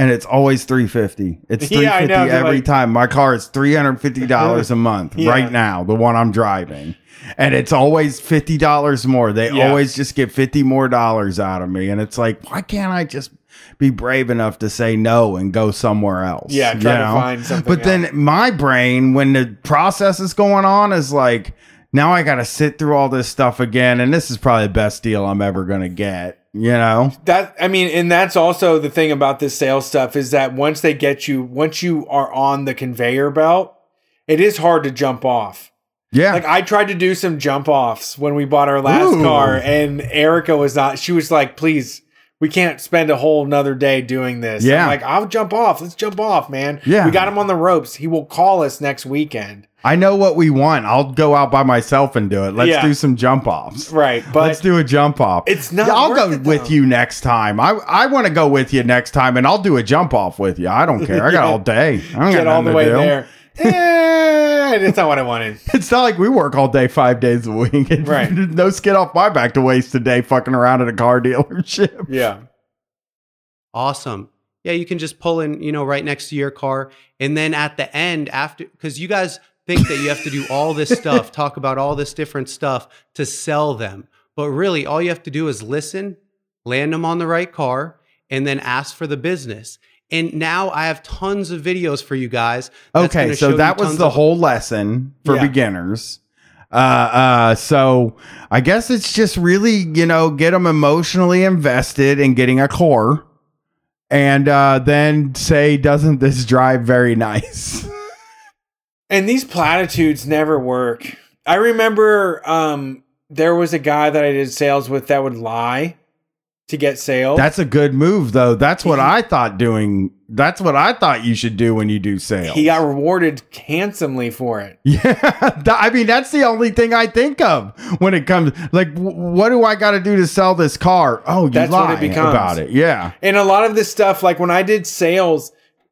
B: And it's always three fifty. It's 350
A: yeah, know,
B: every
A: like-
B: time. My car is three hundred fifty dollars a month
A: Yeah.
B: right now. The one I'm driving, and it's always fifty dollars more. They
A: Yeah.
B: always just get fifty more dollars out of me, and it's like, why can't I just be brave enough to say no and go somewhere else?
A: Yeah,
B: you
A: try to find something.
B: But then my brain, when the process is going on, is like, now I got to sit through all this stuff again, and this is probably the best deal I'm ever gonna get. You know?
A: that I mean, and that's also the thing about this sales stuff is that once they get you, once you are on the conveyor belt, it is hard to jump off.
B: Yeah.
A: Like I tried to do some jump offs when we bought our last
B: Ooh.
A: car, and Erica was not. She was like, "Please, we can't spend a whole another day doing this."
B: Yeah.
A: I'm like I'll jump off. Let's jump off, man.
B: Yeah.
A: we got him on the ropes. He will call us next weekend.
B: I know what we want. I'll go out by myself and do it. Let's
A: Yeah.
B: do some jump offs.
A: Right, but
B: Let's do a jump off.
A: It's not
B: I'll
A: worth
B: go
A: it,
B: with
A: though.
B: you next time. I I want to go with you next time, and I'll do a jump off with you. I don't care. I got all day. I don't
A: get
B: got
A: all
B: nothing
A: the
B: to
A: way
B: do.
A: there. Eh, that's not what I wanted.
B: It's not like we work all day, five days a week.
A: Right.
B: no skin off my back to waste a day fucking around at a car dealership.
A: Yeah.
D: Awesome. Yeah, you can just pull in, you know, right next to your car. And then at the end, after, because you guys think that you have to do all this stuff, talk about all this different stuff to sell them. But really, all you have to do is listen, land them on the right car, and then ask for the business. And now I have tons of videos for you guys. that's
B: okay, so that was the
D: of-
B: whole lesson for
A: Yeah.
B: beginners. Uh, uh, so I guess it's just really, you know, get them emotionally invested in getting a core, and uh, then say, "Doesn't this drive very nice?"
A: And these platitudes never work. I remember um, there was a guy that I did sales with that would lie to get sales.
B: That's a good move, though. That's what I thought doing. That's what I thought you should do when you do sales.
A: he got rewarded handsomely for it.
B: Yeah, I mean that's the only thing I think of when it comes. Like, what do I got to do to sell this car? Oh, you
A: That's what
B: lie
A: it becomes.
B: about it. Yeah,
A: And a lot of this stuff, like when I did sales,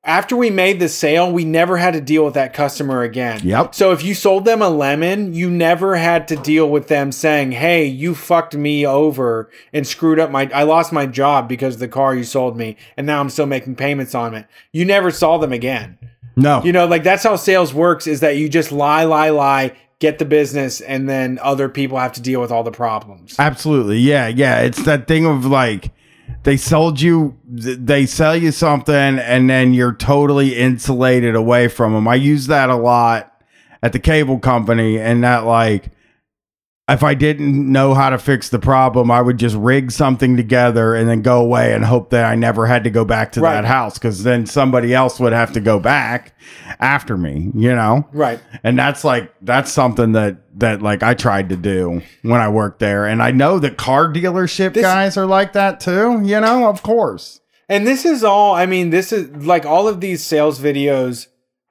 A: after we made the sale, we never had to deal with that customer again.
B: Yep.
A: So if you sold them a lemon, you never had to deal with them saying, "Hey, you fucked me over and screwed up my I lost my job because of the car you sold me and now I'm still making payments on it." You never saw them again.
B: no,
A: You know, like that's how sales works is that you just lie, lie, lie, get the business and then other people have to deal with all the problems.
B: absolutely. Yeah, yeah. It's that thing of like they sold you, they sell you something, and then you're totally insulated away from them. I use that a lot at the cable company, and that like. If I didn't know how to fix the problem, I would just rig something together and then go away and hope that I never had to go back to
A: Right.
B: that house because then somebody else would have to go back after me, you know?
A: Right.
B: And that's like that's something that that like I tried to do when I worked there. And I know that car dealership
A: This-
B: guys are like that too, you know, of course.
A: And this is all, I mean, this is like all of these sales videos,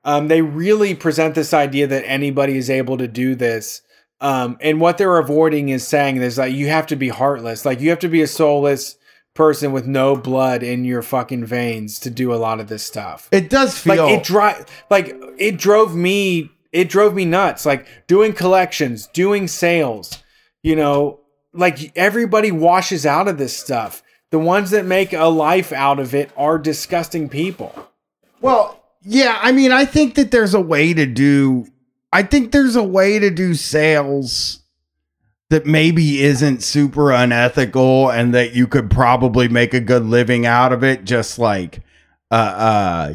A: um, they really present this idea that anybody is able to do this. Um, and what they're avoiding is saying is like you have to be heartless. Like you have to be a soulless person with no blood in your fucking veins to do a lot of this stuff.
B: It does feel
A: like it drive like it drove me it drove me nuts like doing collections doing sales you know like everybody washes out of this stuff the ones that make a life out of it are disgusting people
B: Well, yeah, I mean, I think that there's a way to do I think there's a way to do sales that maybe isn't super unethical and that you could probably make a good living out of it just like uh uh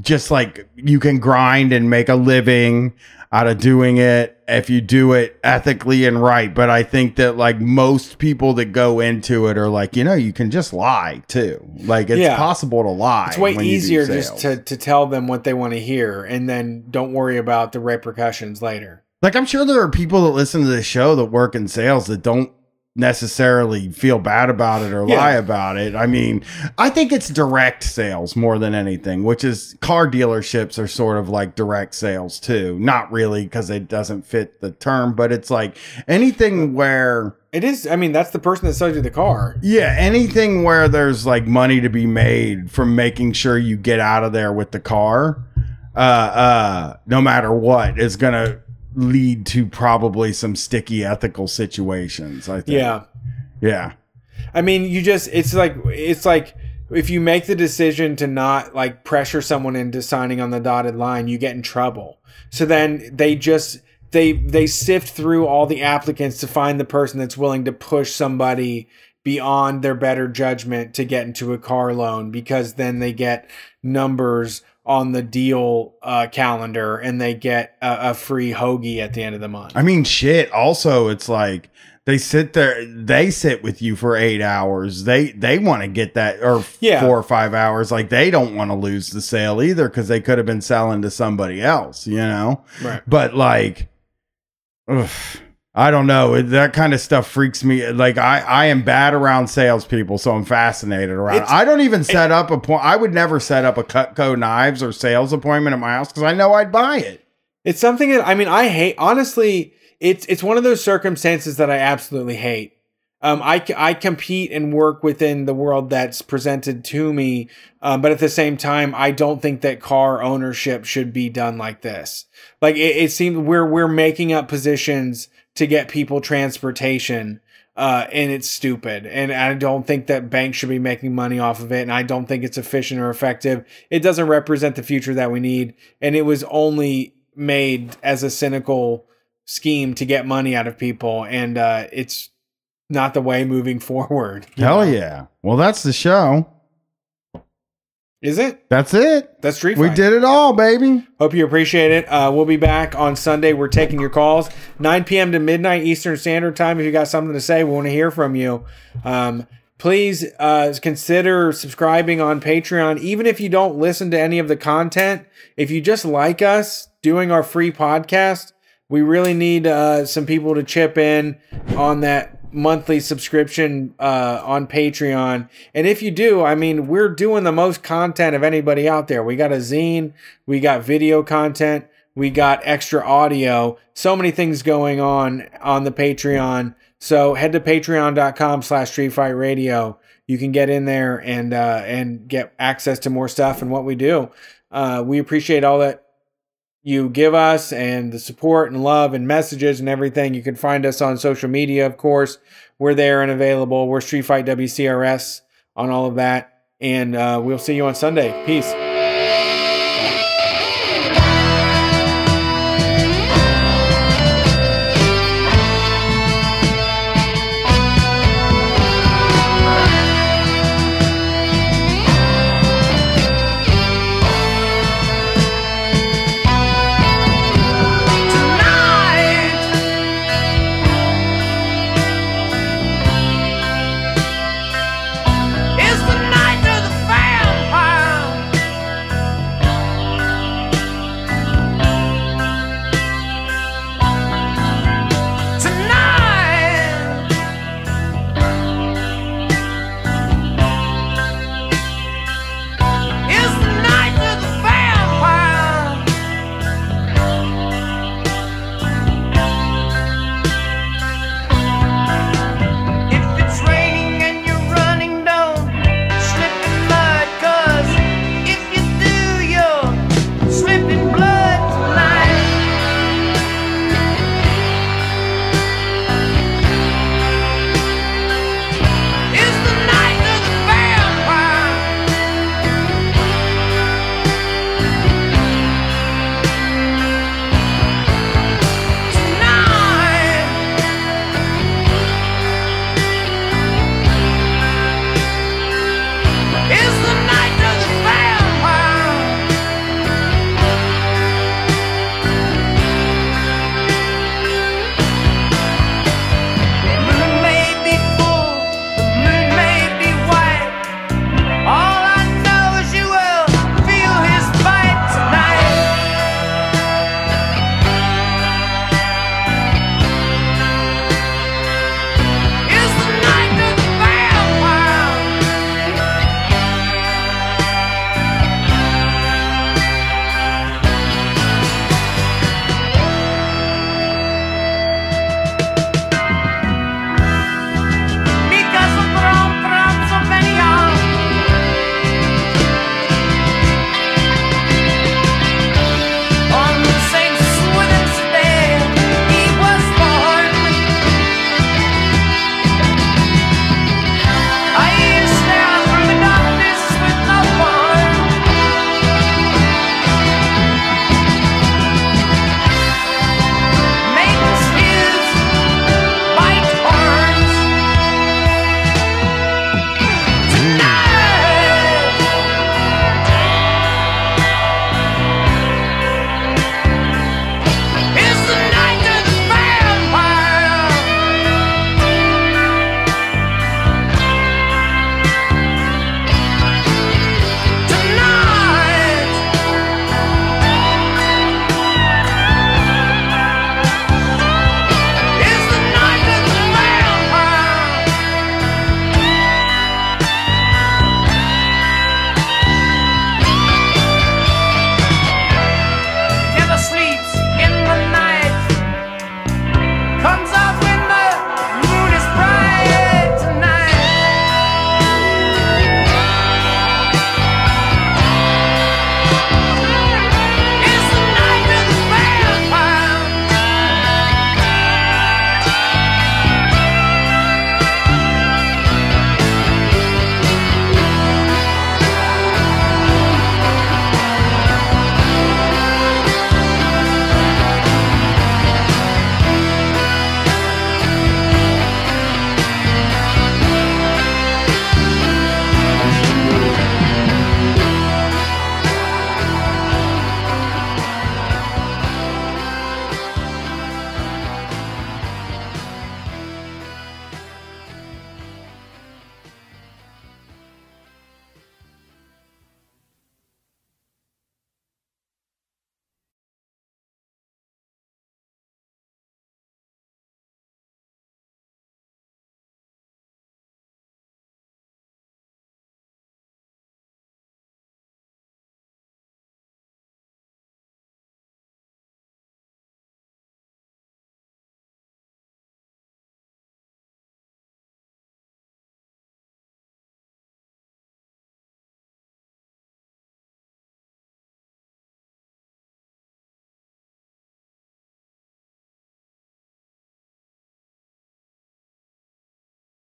B: just like you can grind and make a living out of doing it if you do it ethically and right. But i think that like most people that go into it are like you know you can just lie too. Like it's
A: Yeah.
B: possible to lie
A: it's way
B: when you do
A: easier just to, to tell them what they want to hear and then don't worry about the repercussions later.
B: Like I'm sure there are people that listen to this show that work in sales that don't necessarily feel bad about it or
A: Yeah.
B: lie about it. I mean, I think it's direct sales more than anything, which is car dealerships are sort of like direct sales too. Not really because it doesn't fit the term, but it's like anything where
A: it is i mean that's the person that sold you the car
B: yeah, anything where there's like money to be made from making sure you get out of there with the car, uh, uh, no matter what, is gonna lead to probably some sticky ethical situations. I think.
A: yeah
B: Yeah.
A: I mean, you just it's like it's like if you make the decision to not like pressure someone into signing on the dotted line, you get in trouble. So then they just they they sift through all the applicants to find the person that's willing to push somebody beyond their better judgment to get into a car loan because then they get numbers on the deal uh, calendar and they get a, a free hoagie at the end of the month.
B: I mean, shit. Also, it's like they sit there, they sit with you for eight hours. They they want to get that or
A: Yeah.
B: four or five hours. Like they don't want to lose the sale either because they could have been selling to somebody else. You know.
A: Right.
B: But like, ugh, I don't know. That kind of stuff freaks me. Like I, I am bad around salespeople, so I'm fascinated around.
A: It's-
B: I don't even set up a point. I would never set up a Cutco knives or sales appointment at my house because I know I'd buy it.
A: It's something that I mean I hate honestly it's it's one of those circumstances that I absolutely hate. um, I, I compete and work within the world that's presented to me. Um, but at the same time, I don't think that car ownership should be done like this. Like it, it seems we're, we're making up positions to get people transportation. Uh, and it's stupid. And I don't think that banks should be making money off of it. And I don't think it's efficient or effective. It doesn't represent the future that we need. And it was only made as a cynical scheme to get money out of people. And uh, it's not the way moving forward.
B: Hell
A: know?
B: yeah. Well, that's the show.
A: Is it?
B: That's it.
A: That's Street
B: We did it all, baby.
A: Hope you appreciate it. Uh, we'll be back on Sunday. We're taking your calls, 9 p.m. to midnight Eastern Standard Time. If you got something to say, we want to hear from you. Um, please uh, consider subscribing on Patreon. Even if you don't listen to any of the content, if you just like us doing our free podcast, we really need uh, some people to chip in on that monthly subscription uh, on Patreon. And if you do, I mean, we're doing the most content of anybody out there. We got a zine, we got video content, we got extra audio, so many things going on on the Patreon. So head to patreon.com slash street fight radio. You can get in there and uh, and get access to more stuff and what we do. Uh, we appreciate all that you give us and the support and love and messages and everything. You can find us on social media, of course. We're there and available. We're Street Fight WCRS on all of that. And uh, we'll see you on Sunday. Peace.